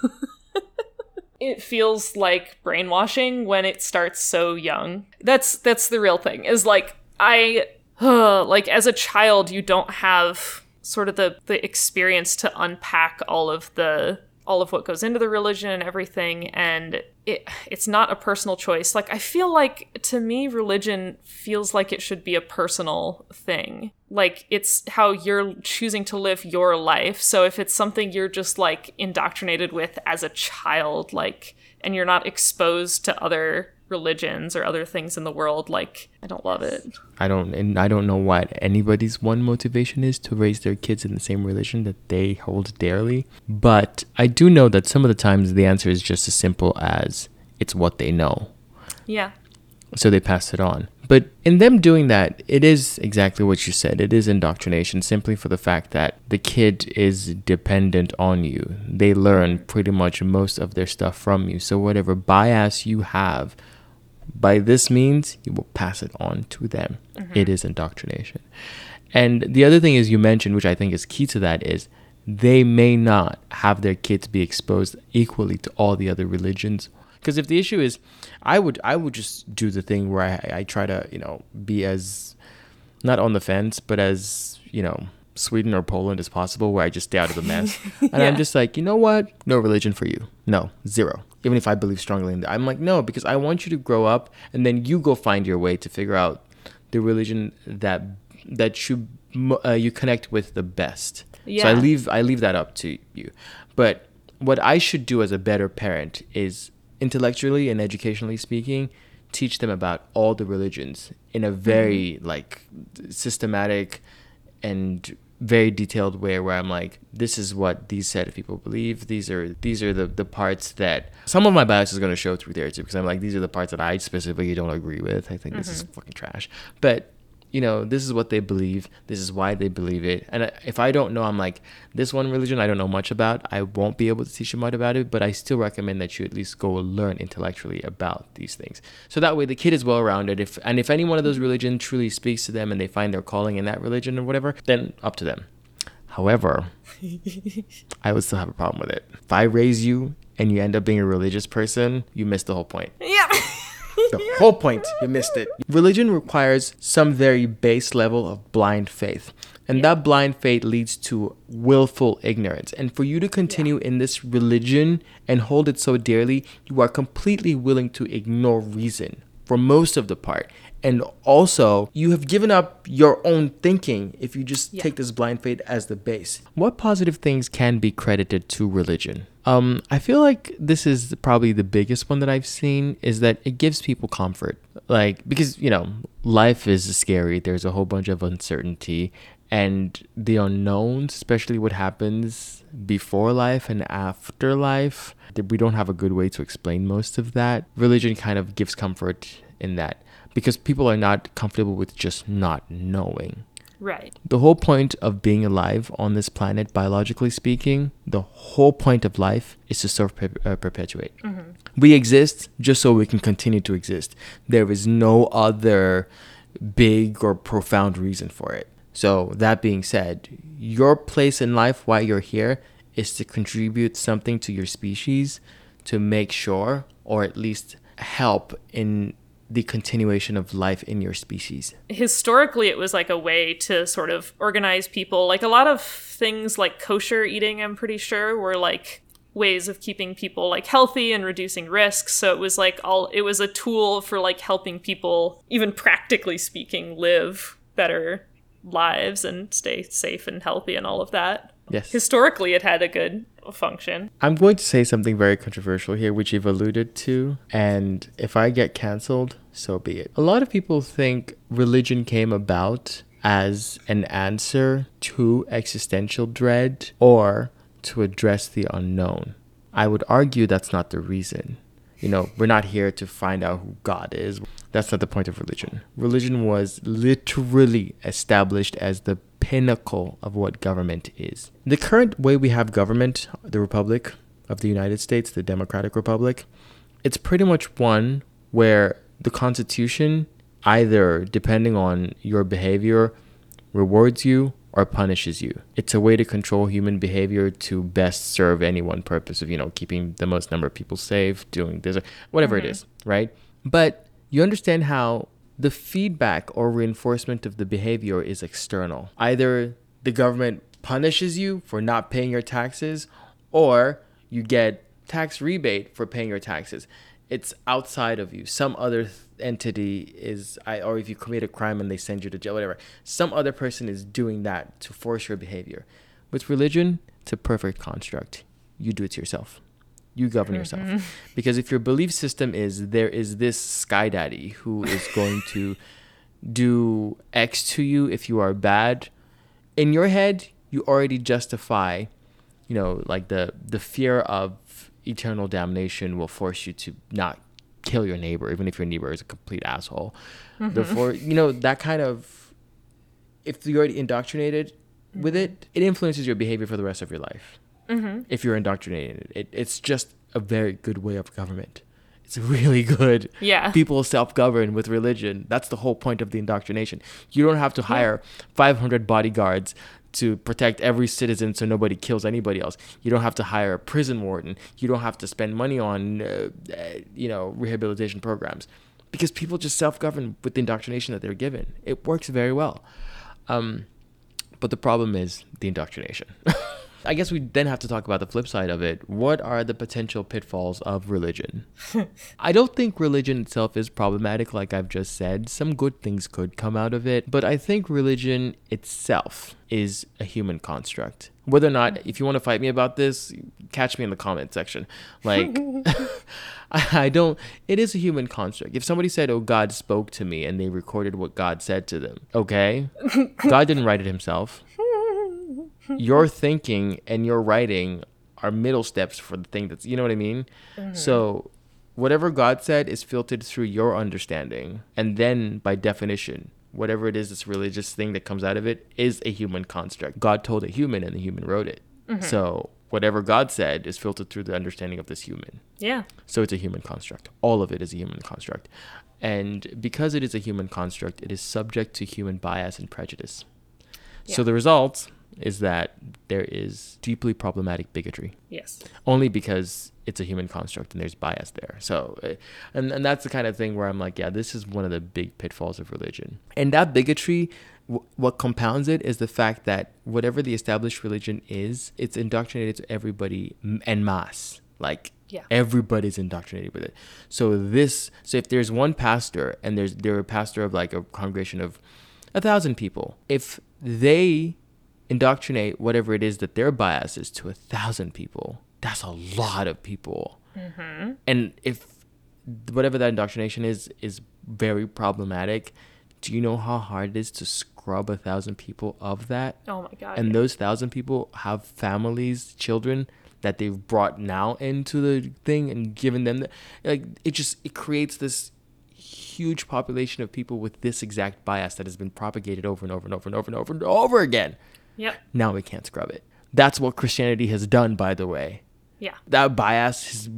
<laughs> it feels like brainwashing when it starts so young. That's that's the real thing. Is like I uh, <sighs> like as a child you don't have sort of the the experience to unpack all of the all of what goes into the religion and everything. And it it's not a personal choice. Like i feel like to me religion feels like it should be a personal thing. Like it's how you're choosing to live your life. So if it's something you're just like indoctrinated with as a child like and you're not exposed to other religions or other things in the world like i don't love it. I don't and i don't know what anybody's one motivation is to raise their kids in the same religion that they hold dearly but i do know that some of the times the answer is just as simple as it's what they know. Yeah. So they pass it on. But in them doing that it is exactly what you said. It is indoctrination simply for the fact that the kid is dependent on you. They learn pretty much most of their stuff from you. So whatever bias you have by this means, you will pass it on to them. Mm-hmm. It is indoctrination. And the other thing is you mentioned, which I think is key to that, is they may not have their kids be exposed equally to all the other religions. Because if the issue is, I would I would just do the thing where I, I try to you know be as not on the fence, but as you know Sweden or Poland as possible, where I just stay out of the mess. <laughs> and yeah. I'm just like, you know what? No religion for you. No, zero even if I believe strongly in that. I'm like, no, because I want you to grow up and then you go find your way to figure out the religion that that you uh, you connect with the best. Yeah. So I leave I leave that up to you. But what I should do as a better parent is intellectually and educationally speaking, teach them about all the religions in a very mm-hmm. like systematic and very detailed way where I'm like, this is what these set of people believe. These are these are the, the parts that some of my bias is gonna show through there too, because I'm like, these are the parts that I specifically don't agree with. I think mm-hmm. this is mm-hmm. fucking trash. But you know, this is what they believe. This is why they believe it. And if I don't know, I'm like, this one religion I don't know much about. I won't be able to teach you much about it, but I still recommend that you at least go learn intellectually about these things. So that way the kid is well rounded. If and if any one of those religions truly speaks to them and they find their calling in that religion or whatever, then up to them. However, <laughs> I would still have a problem with it. If I raise you and you end up being a religious person, you miss the whole point. Yeah. <laughs> the whole point. You missed it. Religion requires some very base level of blind faith. And yeah. that blind faith leads to willful ignorance. And for you to continue yeah. in this religion and hold it so dearly, you are completely willing to ignore reason for most of the part. And also, you have given up your own thinking if you just Yeah. take this blind faith as the base. What positive things can be credited to religion? Um, I feel like this is probably the biggest one that I've seen is that it gives people comfort. Like, because, you know, life is scary, there's a whole bunch of uncertainty, and the unknowns, especially what happens before life and after life, we don't have a good way to explain most of that. Religion kind of gives comfort in that because people are not comfortable with just not knowing. Right. The whole point of being alive on this planet, biologically speaking, the whole point of life is to self uh, perpetuate. We exist just so we can continue to exist. There is no other big or profound reason for it. So, that being said, your place in life while you're here is to contribute something to your species to make sure, or at least help in the continuation of life in your species. historically it was like a way to sort of organize people. Like a lot of things like kosher eating i'm pretty sure were like ways of keeping people like healthy and reducing risks. So it was like all it was a tool for like helping people even practically speaking live better lives and stay safe and healthy and all of that Yes. historically it had a good function I'm going to say something very controversial here, which you've alluded to, and if I get canceled, so be it. A lot of people think religion came about as an answer to existential dread or to address the unknown. I would argue that's not the reason. You know, we're not here to find out who God is. That's not the point of religion. Religion was literally established as the pinnacle of what government is. The current way we have government, the Republic of the United States, the Democratic Republic, it's pretty much one where the Constitution, either depending on your behavior, rewards you or punishes you. It's a way to control human behavior to best serve any one purpose of, you know, keeping the most number of people safe, doing this, whatever it mm-hmm. is, right? But you understand how the feedback or reinforcement of the behavior is external. Either the government punishes you for not paying your taxes, or you get tax rebate for paying your taxes. It's outside of you. Some other th- entity is, I, or if you commit a crime and they send you to jail, whatever. Some other person is doing that to force your behavior. With religion, it's a perfect construct. You do it to yourself. You govern yourself. Mm-hmm. Because if your belief system is there is this sky daddy who is going to do X to you if you are bad, in your head, you already justify, you know, like the the fear of eternal damnation will force you to not kill your neighbor, even if your neighbor is a complete asshole. Mm-hmm. Therefore, you know, that kind of if you're already indoctrinated with mm-hmm. it, it influences your behavior for the rest of your life. If you're indoctrinated, it, it's just a very good way of government. It's <laughs> really good. Yeah. People self govern with religion. That's the whole point of the indoctrination. You don't have to hire 500 bodyguards to protect every citizen so nobody kills anybody else. You don't have to hire a prison warden. You don't have to spend money on, uh, you know, rehabilitation programs because people just self govern with the indoctrination that they're given. It works very well. Um, but the problem is the indoctrination. <laughs> I guess we then have to talk about the flip side of it. What are the potential pitfalls of religion? <laughs> I don't think religion itself is problematic, like I've just said. Some good things could come out of it, but I think religion itself is a human construct. Whether or not, if you want to fight me about this, catch me in the comment section. Like, <laughs> <laughs> I don't, it is a human construct. If somebody said, Oh, God spoke to me and they recorded what God said to them, okay? God didn't write it himself <laughs> your thinking and your writing are middle steps for the thing that's you know what i mean mm-hmm. so whatever god said is filtered through your understanding and then by definition whatever it is this religious thing that comes out of it is a human construct god told a human and the human wrote it mm-hmm. so whatever god said is filtered through the understanding of this human Yeah. so it's a human construct. All of it is a human construct. And because it is a human construct, it is subject to human bias and prejudice. So the result is that there is deeply problematic bigotry Yes. only because it's a human construct and there's bias there. So, uh, and, and that's the kind of thing where I'm like, yeah, this is one of the big pitfalls of religion. And that bigotry, w- what compounds it is the fact that whatever the established religion is, it's indoctrinated to everybody en masse. Like Yeah. everybody's indoctrinated with it. So this, so if there's one pastor and there's they're a pastor of like a congregation of a thousand people, if they indoctrinate whatever it is that their bias is to a thousand people, that's a lot of people. Mm-hmm. And if whatever that indoctrination is is very problematic, do you know how hard it is to scrub a thousand people of that? Oh my god. and yeah. those thousand people have families, children that they've brought now into the thing and given them the, like it just it creates this huge population of people with this exact bias that has been propagated over and over and over and over and over and over again. Yep. Now we can't scrub it. That's what Christianity has done, by the way. Yeah. That bias has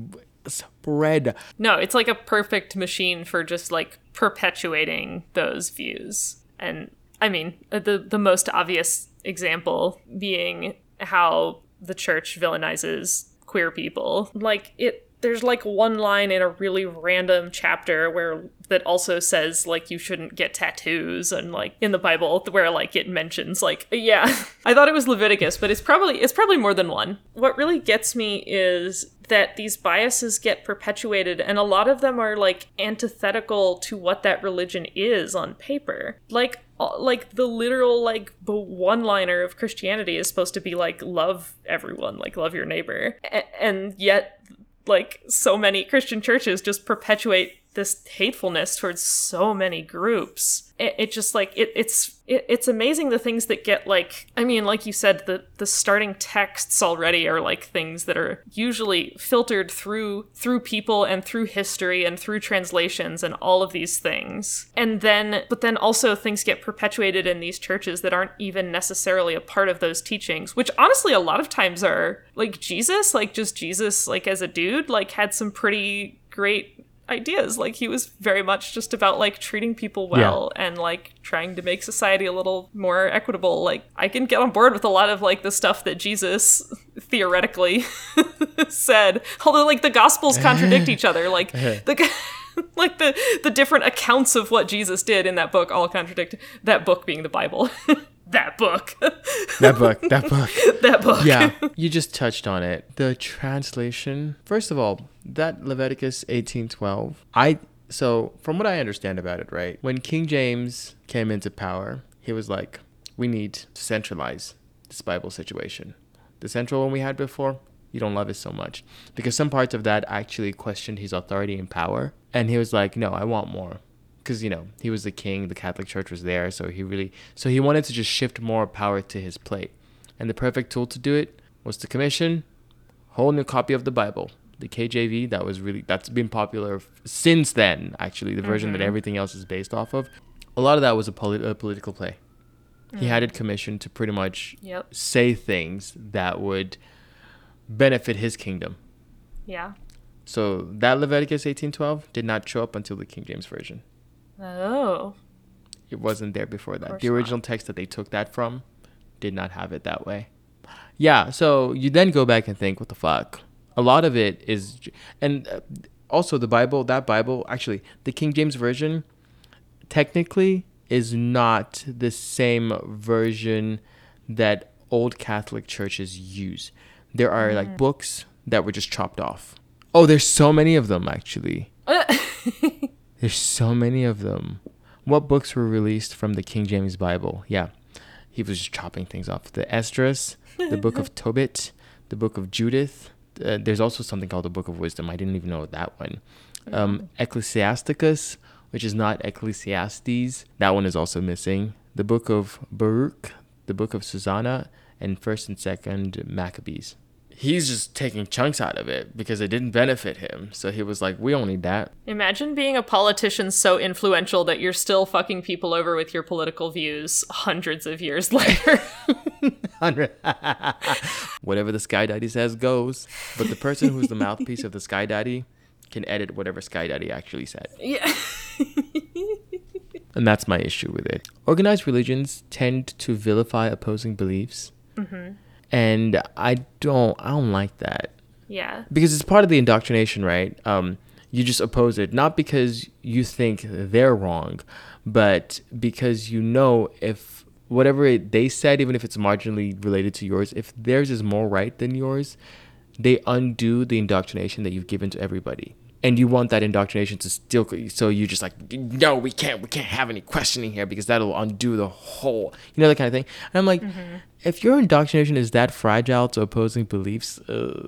spread. No, it's like a perfect machine for just like perpetuating those views. And I mean, uh, the the most obvious example being how the church villainizes queer people. Like it there's like one line in a really random chapter where that also says like you shouldn't get tattoos and like in the bible where like it mentions like <laughs> yeah. I thought it was leviticus but it's probably it's probably more than one. What really gets me is that these biases get perpetuated and a lot of them are like antithetical to what that religion is on paper. Like like the literal like one liner of christianity is supposed to be like love everyone like love your neighbor. A- and yet like so many christian churches just perpetuate this hatefulness towards so many groups. It, it just like it, it's it, it's amazing the things that get like i mean like you said the the starting texts already are like things that are usually filtered through through people and through history and through translations and all of these things. And then but then also things get perpetuated in these churches that aren't even necessarily a part of those teachings which honestly a lot of times are like jesus like just jesus like as a dude like had some pretty great ideas. Like he was very much just about like treating people well and like trying to make society a little more equitable. Like i can get on board with a lot of like the stuff that jesus theoretically <laughs> said. Although like the gospels contradict each other. <laughs> Like uh-huh. the <laughs> like the the different accounts of what jesus did in that book all contradict that book being the bible <laughs> that book That book, that <laughs> book. that book yeah, you just touched on it. The translation. First of all, that Leviticus 18:12. I so from what I understand about it, right? When King James came into power, he was like, "We need to centralize this Bible situation. The central one we had before, you don't love it so much because some parts of that actually questioned his authority and power, and he was like, "No, I want more." Because you know he was the king the catholic church was there so he really so he wanted to just shift more power to his plate. And the perfect tool to do it was to commission. A whole new copy of the bible the kjv that was really that's been popular f- since then actually the version that mm-hmm. everything else is based off of. A lot of that was a, poli- a political play. He mm. had it commissioned to pretty much Yep. say things that would benefit his kingdom. Yeah. So that leviticus 1812 did not show up until the king james version oh It wasn't there before that. The not. original text that they took that from did not have it that way. Yeah, so you then go back and think, what the fuck? A lot of it is, and uh, also the Bible, that Bible, actually, the King James Version technically is not the same version that old Catholic churches use. There are like books that were just chopped off. Oh, there's so many of them, actually. <laughs> There's so many of them. What books were released from the King James Bible? Yeah, he was just chopping things off. The Esdras, the Book of <laughs> Tobit, the Book of Judith. Uh, there's also something called the Book of Wisdom. I didn't even know that one. Um, Ecclesiasticus, which is not Ecclesiastes. That one is also missing. The Book of Baruch, the Book of Susanna, and First and Second Maccabees. He's just taking chunks out of it because it didn't benefit him. So he was like, "We don't need that." Imagine being a politician so influential that you're still fucking people over with your political views hundreds of years <laughs> later. hundred. <laughs> whatever the Sky Daddy says goes. But the person who's the mouthpiece of the Sky Daddy can edit whatever Sky Daddy actually said. yeah. <laughs> And that's my issue with it. Organized religions tend to vilify opposing beliefs. Mm-hmm. And I don't I don't like that. Yeah. Because it's part of the indoctrination, right? Um, you just oppose it, not because you think they're wrong, but because you know if whatever it, they said, even if it's marginally related to yours, if theirs is more right than yours, they undo the indoctrination that you've given to everybody. And you want that indoctrination to still, so you just like, no, we can't, we can't have any questioning here because that'll undo the whole, you know, that kind of thing. And I'm like, mm-hmm. if your indoctrination is that fragile to opposing beliefs, uh...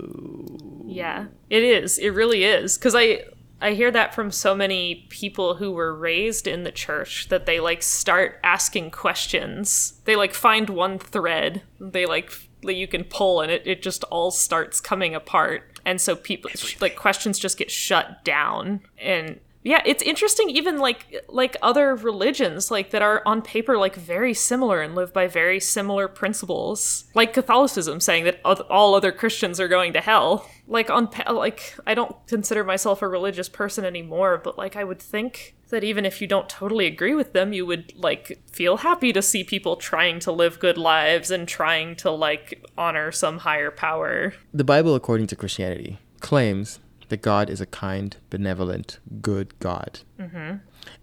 yeah, it is. It really is. Because I, I hear that from so many people who were raised in the church that they like start asking questions. They like find one thread they like that you can pull and it, it just all starts coming apart. And so people like questions just get shut down and yeah it's interesting even like like other religions like that are on paper like very similar and live by very similar principles. Like catholicism saying that all other christians are going to hell. Like on like i don't consider myself a religious person anymore but like i would think that even if you don't totally agree with them you would like feel happy to see people trying to live good lives and trying to like honor some higher power. The bible according to christianity claims that God is a kind, benevolent, good God. Mm-hmm.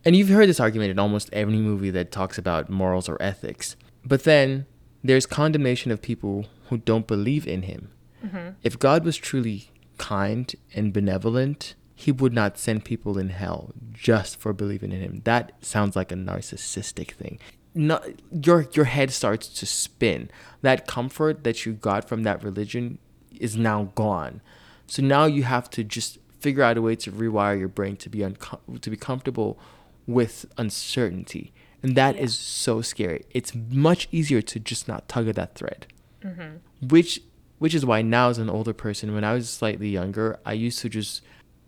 And you've heard this argument in almost every movie that talks about morals or ethics. But then there's condemnation of people who don't believe in Him. Mm-hmm. If God was truly kind and benevolent, He would not send people in hell just for believing in Him. That sounds like a narcissistic thing. Not, your your head starts to spin. That comfort that you got from that religion is now gone so now you have to just figure out a way to rewire your brain to be unco- to be comfortable with uncertainty. And that yeah. is so scary. It's much easier to just not tug at that thread. Mm-hmm. Which which is why now as an older person, when I was slightly younger, I used to just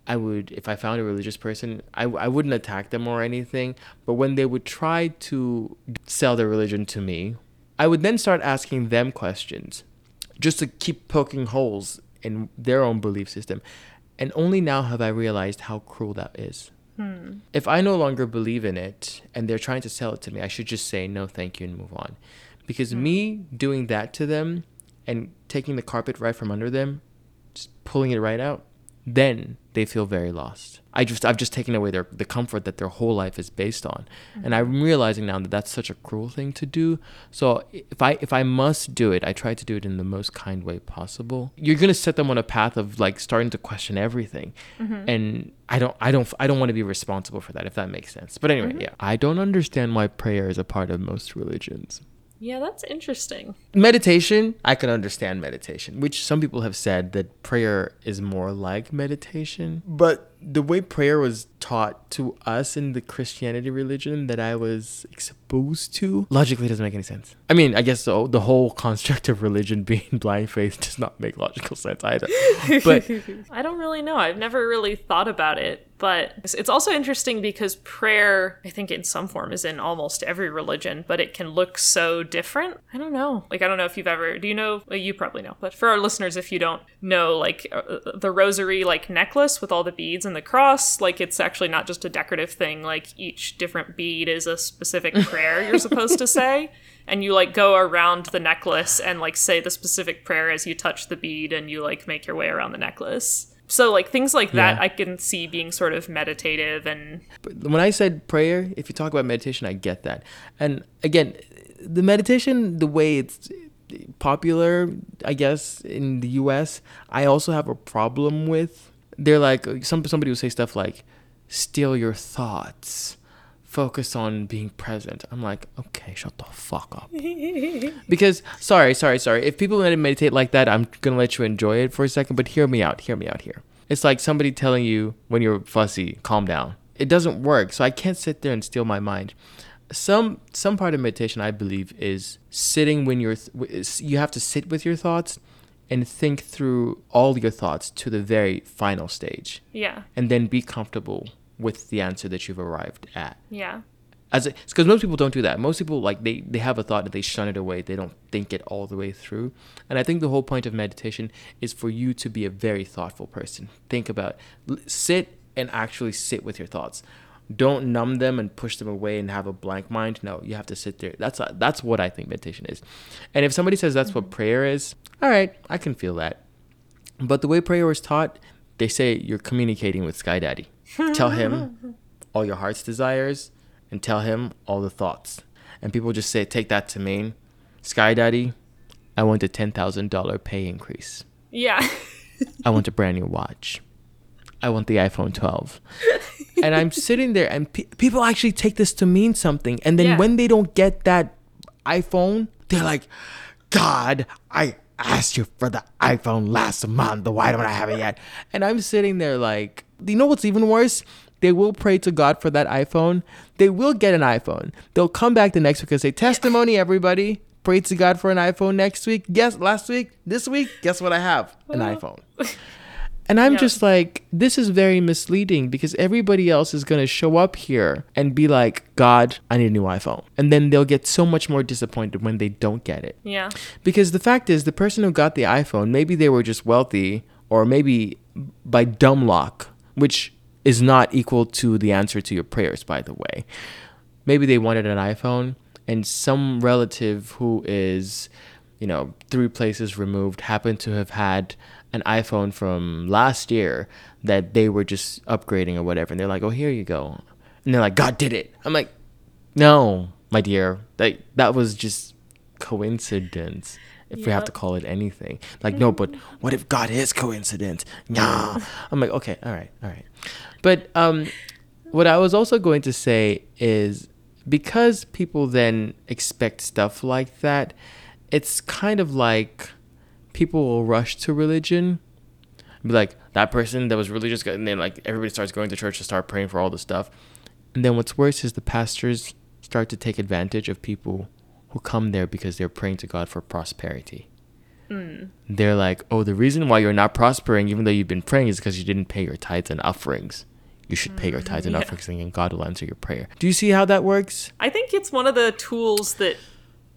I would if I found a religious person, I, I wouldn't attack them or anything, but when they would try to sell their religion to me, I would then start asking them questions just to keep poking holes in their own belief system. And only now have I realized how cruel that is. Hmm. If I no longer believe in it and they're trying to sell it to me, I should just say no, thank you, and move on. Because hmm. me doing that to them and taking the carpet right from under them, just pulling it right out, then they feel very lost. I just I've just taken away their the comfort that their whole life is based on, mm-hmm. and I'm realizing now that that's such a cruel thing to do. So if I if I must do it, I try to do it in the most kind way possible. You're gonna set them on a path of like starting to question everything, mm-hmm. and I don't I don't I don't want to be responsible for that if that makes sense. But anyway, mm-hmm. yeah, I don't understand why prayer is a part of most religions. Yeah, that's interesting. Meditation, I can understand meditation, which some people have said that prayer is more like meditation. But the way prayer was taught to us in the Christianity religion that I was exposed to logically doesn't make any sense. I mean, I guess so. the whole construct of religion <laughs> being blind faith does not make logical sense either. <laughs> But I don't really know. I've never really thought about it. But it's also interesting because prayer, I think in some form, is in almost every religion, but it can look so different. I don't know. Like, I don't know if you've ever, do you know? Well, you probably know, but for our listeners, if you don't know, like uh, the rosary, like necklace with all the beads and the cross, like it's actually not just a decorative thing. Like each different bead is a specific <laughs> prayer you're supposed to say. And you like go around the necklace and like say the specific prayer as you touch the bead and you like make your way around the necklace. So like things like that yeah. I can see being sort of meditative and but when I said prayer, if you talk about meditation, I get that. And again, the meditation the way it's popular, I guess, in the US, I also have a problem with. They're like some somebody will say stuff like steal your thoughts focus on being present. I'm like, okay, shut the fuck up. <laughs> because sorry, sorry, sorry. If people want to meditate like that, I'm gonna let you enjoy it for a second. But hear me out. Hear me out here. It's like somebody telling you when you're fussy, calm down. It doesn't work. So I can't sit there and steal my mind. Some some part of meditation, I believe, is sitting when you're. Th- you have to sit with your thoughts and think through all your thoughts to the very final stage. Yeah. And then be comfortable with the answer that you've arrived at. Yeah. As because most people don't do that. Most people like they they have a thought and they shun it away. They don't think it all the way through. And I think the whole point of meditation is for you to be a very thoughtful person. Think about sit and actually sit with your thoughts. Don't numb them and push them away and have a blank mind. No, you have to sit there. That's that's what I think meditation is. And if somebody says that's mm-hmm. what prayer is, all right, I can feel that. But the way prayer is taught, they say you're communicating with Sky Daddy tell him all your heart's desires and tell him all the thoughts. And people just say, take that to mean, Sky Daddy, I want a $10,000 pay increase. Yeah. I want a brand new watch. I want the iPhone 12. <laughs> and I'm sitting there, and pe- people actually take this to mean something. And then Yeah. when they don't get that iPhone, they're like, God, I asked you for the iPhone last month. Why don't I have it yet? And I'm sitting there like, you know what's even worse? They will pray to God for that iPhone. They will get an iPhone. They'll come back the next week and say, Testimony, everybody. Pray to God for an iPhone next week. Guess last week, this week, guess what I have? An iPhone. And I'm Yeah. just like, this is very misleading because everybody else is going to show up here and be like, God, I need a new iPhone. And then they'll get so much more disappointed when they don't get it. Yeah. Because the fact is, the person who got the iPhone, maybe they were just wealthy or maybe by dumb luck, which is not equal to the answer to your prayers, by the way. Maybe they wanted an iPhone and some relative who is, you know, three places removed happened to have had an iPhone from last year that they were just upgrading or whatever. And they're like, oh, here you go. And they're like, God did it. I'm like, no, my dear. That, that was just coincidence if we have to call it anything. Like, no, but what if God is coincidence? Nah. I'm like, okay, all right, all right. But um, what I was also going to say is because people then expect stuff like that, it's kind of like people will rush to religion. Be like, that person that was religious, and then like everybody starts going to church to start praying for all this stuff. And then what's worse is the pastors start to take advantage of people who come there because they're praying to God for prosperity. Mm. They're like, oh, the reason why you're not prospering, even though you've been praying, is because you didn't pay your tithes and offerings. You should pay your tithes and mm, yeah. offerings, and God will answer your prayer. Do you see how that works? I think it's one of the tools that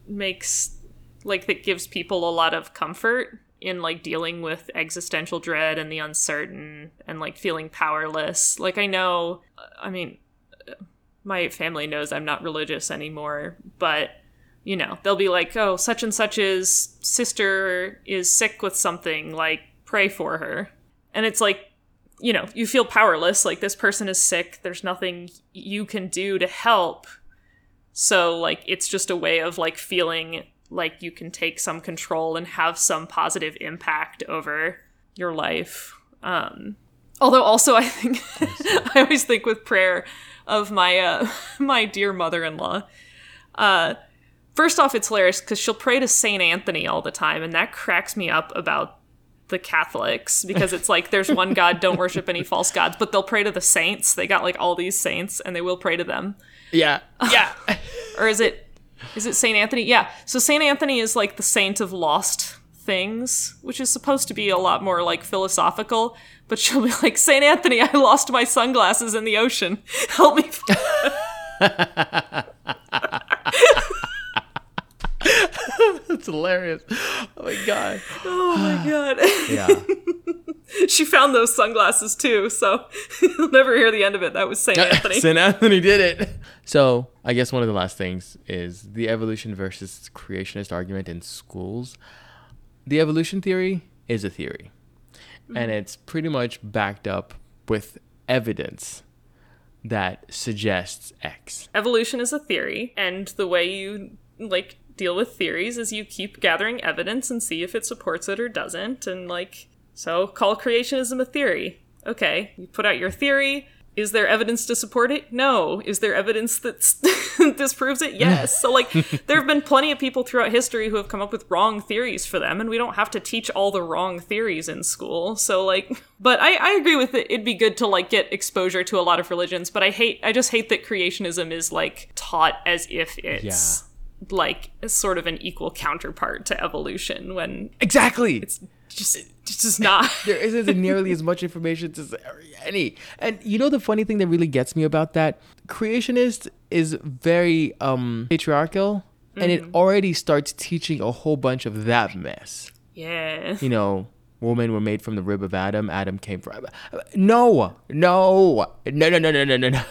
makes like that gives people a lot of comfort in like dealing with existential dread and the uncertain and like feeling powerless. Like I know I mean my family knows I'm not religious anymore, but you know, they'll be like, "Oh, such and such's sister is sick with something, like pray for her." And it's like you know, you feel powerless. Like, this person is sick. There's nothing you can do to help. So, like, it's just a way of, like, feeling like you can take some control and have some positive impact over your life. Um, although, also, I think, <laughs> I always think with prayer of my, uh, <laughs> my dear mother in law. Uh, first off, it's hilarious because she'll pray to St. Anthony all the time, and that cracks me up about the Catholics because it's like there's one <laughs> God, don't worship any false gods, but they'll pray to the saints. They got like all these saints and they will pray to them. Yeah. Yeah. Or is it is it Saint Anthony? Yeah. So Saint Anthony is like the saint of lost things, which is supposed to be a lot more like philosophical, but she'll be like, Saint Anthony, I lost my sunglasses in the ocean. Help me. <laughs> <laughs> That's hilarious. Oh my god. Oh my <sighs> god. Yeah. <laughs> she found those sunglasses too, so <laughs> you'll never hear the end of it. That was Saint Anthony. St. Anthony did it. So I guess one of the last things is the evolution versus creationist argument in schools. The evolution theory is a theory, mm-hmm. and it's pretty much backed up with evidence that suggests X. evolution is a theory and the way you like deal with theories is you keep gathering evidence and see if it supports it or doesn't. And like so call creationism a theory. Okay you put out your theory. Is there evidence to support it? No. Is there evidence that disproves <laughs> it? Yes. So like <laughs> there have been plenty of people throughout history who have come up with wrong theories for them and we don't have to teach all the wrong theories in school. So like but i, I agree with it. It'd be good to like get exposure to a lot of religions but i hate i just hate that creationism is like taught as if it's like sort of an equal counterpart to evolution when Exactly. it's just it's just not there isn't nearly as much information to say, any. And you know the funny thing that really gets me about that? Creationist is very um patriarchal and it already starts teaching a whole bunch of that mess. yeah You know, women were made from the rib of Adam, Adam came from No, no, no, no, no, no, no, no, no.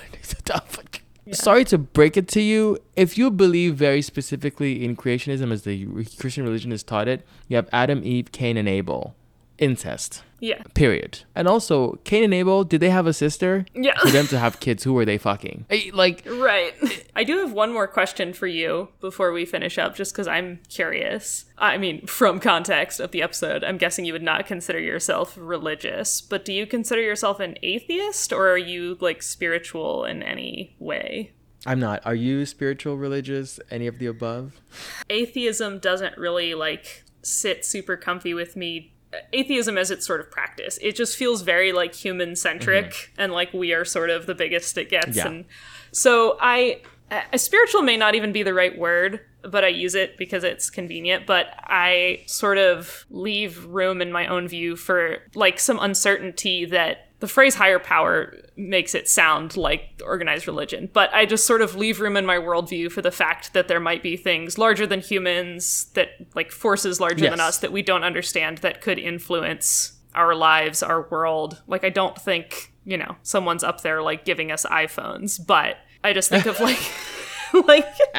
Sorry to break it to you. If you believe very specifically in creationism as the Christian religion has taught it, you have Adam, Eve, Cain, and Abel incest. Yeah. Period. And also, Cain and Abel, did they have a sister? Yeah. For them to have kids, who were they fucking? Like, Right. <laughs> I do have one more question for you before we finish up, just because I'm curious. I mean, from context of the episode, I'm guessing you would not consider yourself religious, but do you consider yourself an atheist or are you like spiritual in any way? I'm not. Are you spiritual, religious, any of the above? Atheism doesn't really like sit super comfy with me. Atheism as its sort of practice. It just feels very like human centric mm-hmm. and like we are sort of the biggest it gets. Yeah. And so I, a spiritual may not even be the right word, but I use it because it's convenient. But I sort of leave room in my own view for like some uncertainty that the phrase higher power makes it sound like organized religion. But I just sort of leave room in my worldview for the fact that there might be things larger than humans, that like forces larger than us that we don't understand that could influence our lives, our world. Like, I don't think, you know, someone's up there like giving us iPhones, but I just think of like. <laughs> like <laughs>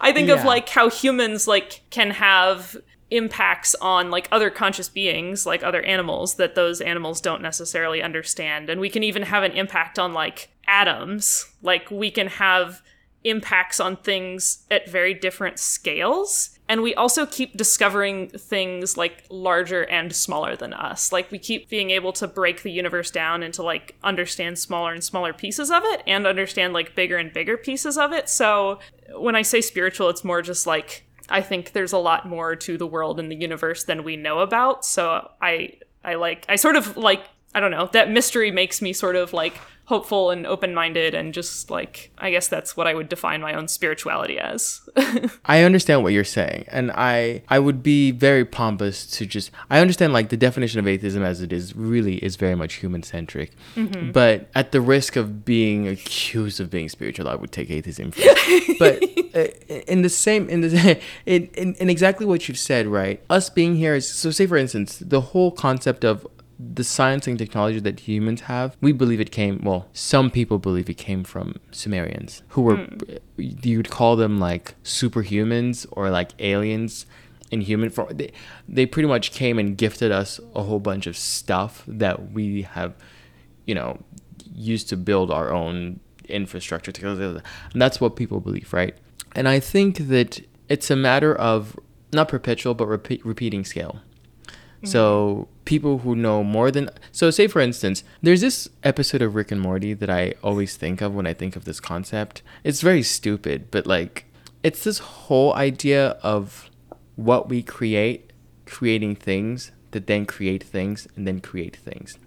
I think of like how humans like can have impacts on like other conscious beings like other animals that those animals don't necessarily understand. And we can even have an impact on like atoms. Like we can have impacts on things at very different scales. And we also keep discovering things like larger and smaller than us. Like we keep being able to break the universe down into like understand smaller and smaller pieces of it and understand like bigger and bigger pieces of it. So when i say spiritual it's more just like I think there's a lot more to the world and the universe than we know about. So I I like I sort of like I don't know, that mystery makes me sort of like hopeful and open-minded and just like I guess that's what I would define my own spirituality as. <laughs> I understand what you're saying, and I I would be very pompous to just I understand like the definition of atheism as it is really is very much human centric, but at the risk of being accused of being spiritual, I would take atheism. <laughs> But uh, in the same in the <laughs> in, in in exactly what you've said, right? Us being here is so. Say for instance, the whole concept of the science and technology that humans have, we believe it came, well, some people believe it came from Sumerians, who were, hmm. you'd call them like superhumans or like aliens in human form. They, they pretty much came and gifted us a whole bunch of stuff that we have, you know, used to build our own infrastructure together. And that's what people believe, right? And I think that it's a matter of not perpetual, but repeat, repeating scale. Hmm. So people who know more than so say for instance, there's this episode of Rick and Morty that I always think of when I think of this concept. It's very stupid, but like it's this whole idea of what we create, creating things that then create things and then create things.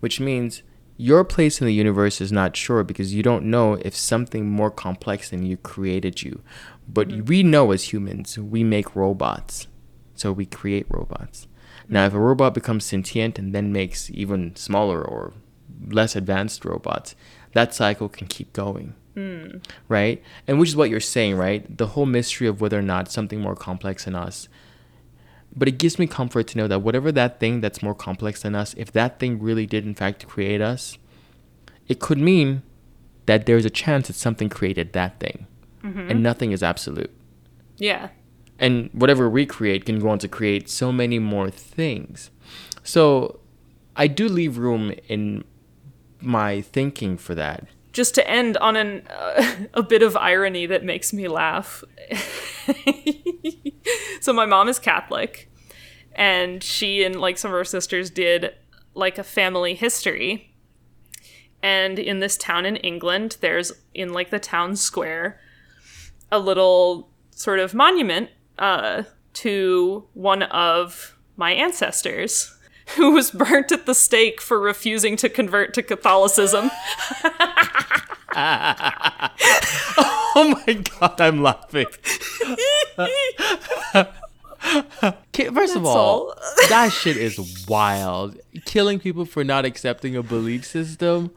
Which means your place in the universe is not sure because you don't know if something more complex than you created you. But mm-hmm. we know as humans, we make robots. So we create robots. Now, if a robot becomes sentient and then makes even smaller or less advanced robots, that cycle can keep going. Hmm. Right? And which is what you're saying, right? The whole mystery of whether or not something more complex than us. But it gives me comfort to know that whatever that thing that's more complex than us, if that thing really did in fact create us, it could mean that there's a chance that something created that thing. Mm-hmm. And nothing is absolute yeah. And whatever we create can go on to create so many more things. So I do leave room in my thinking for that. Just to end on an uh, <laughs> a bit of irony that makes me laugh. <laughs> so my mom is Catholic and she and like some of her sisters did like a family history. And in this town in England, there's in like the town square a little sort of monument uh, to one of my ancestors who was burnt at the stake for refusing to convert to Catholicism. <laughs> Oh my god, I'm laughing. <laughs> First of That's all, all. that shit is wild. Killing people for not accepting a belief system.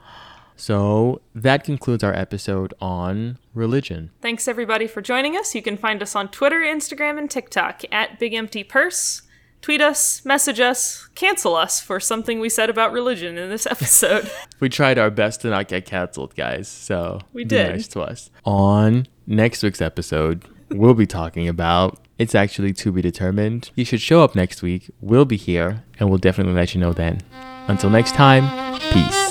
So that concludes our episode on religion. Thanks everybody for joining us. You can find us on Twitter, Instagram, and TikTok at Big Empty Purse. Tweet us, message us, cancel us for something we said about religion in this episode. <laughs> We tried our best to not get canceled, guys. So We did. be nice to us. On next week's episode, we'll be talking about. It's actually to be determined. You should show up next week. We'll be here, and we'll definitely let you know then. Until next time, peace.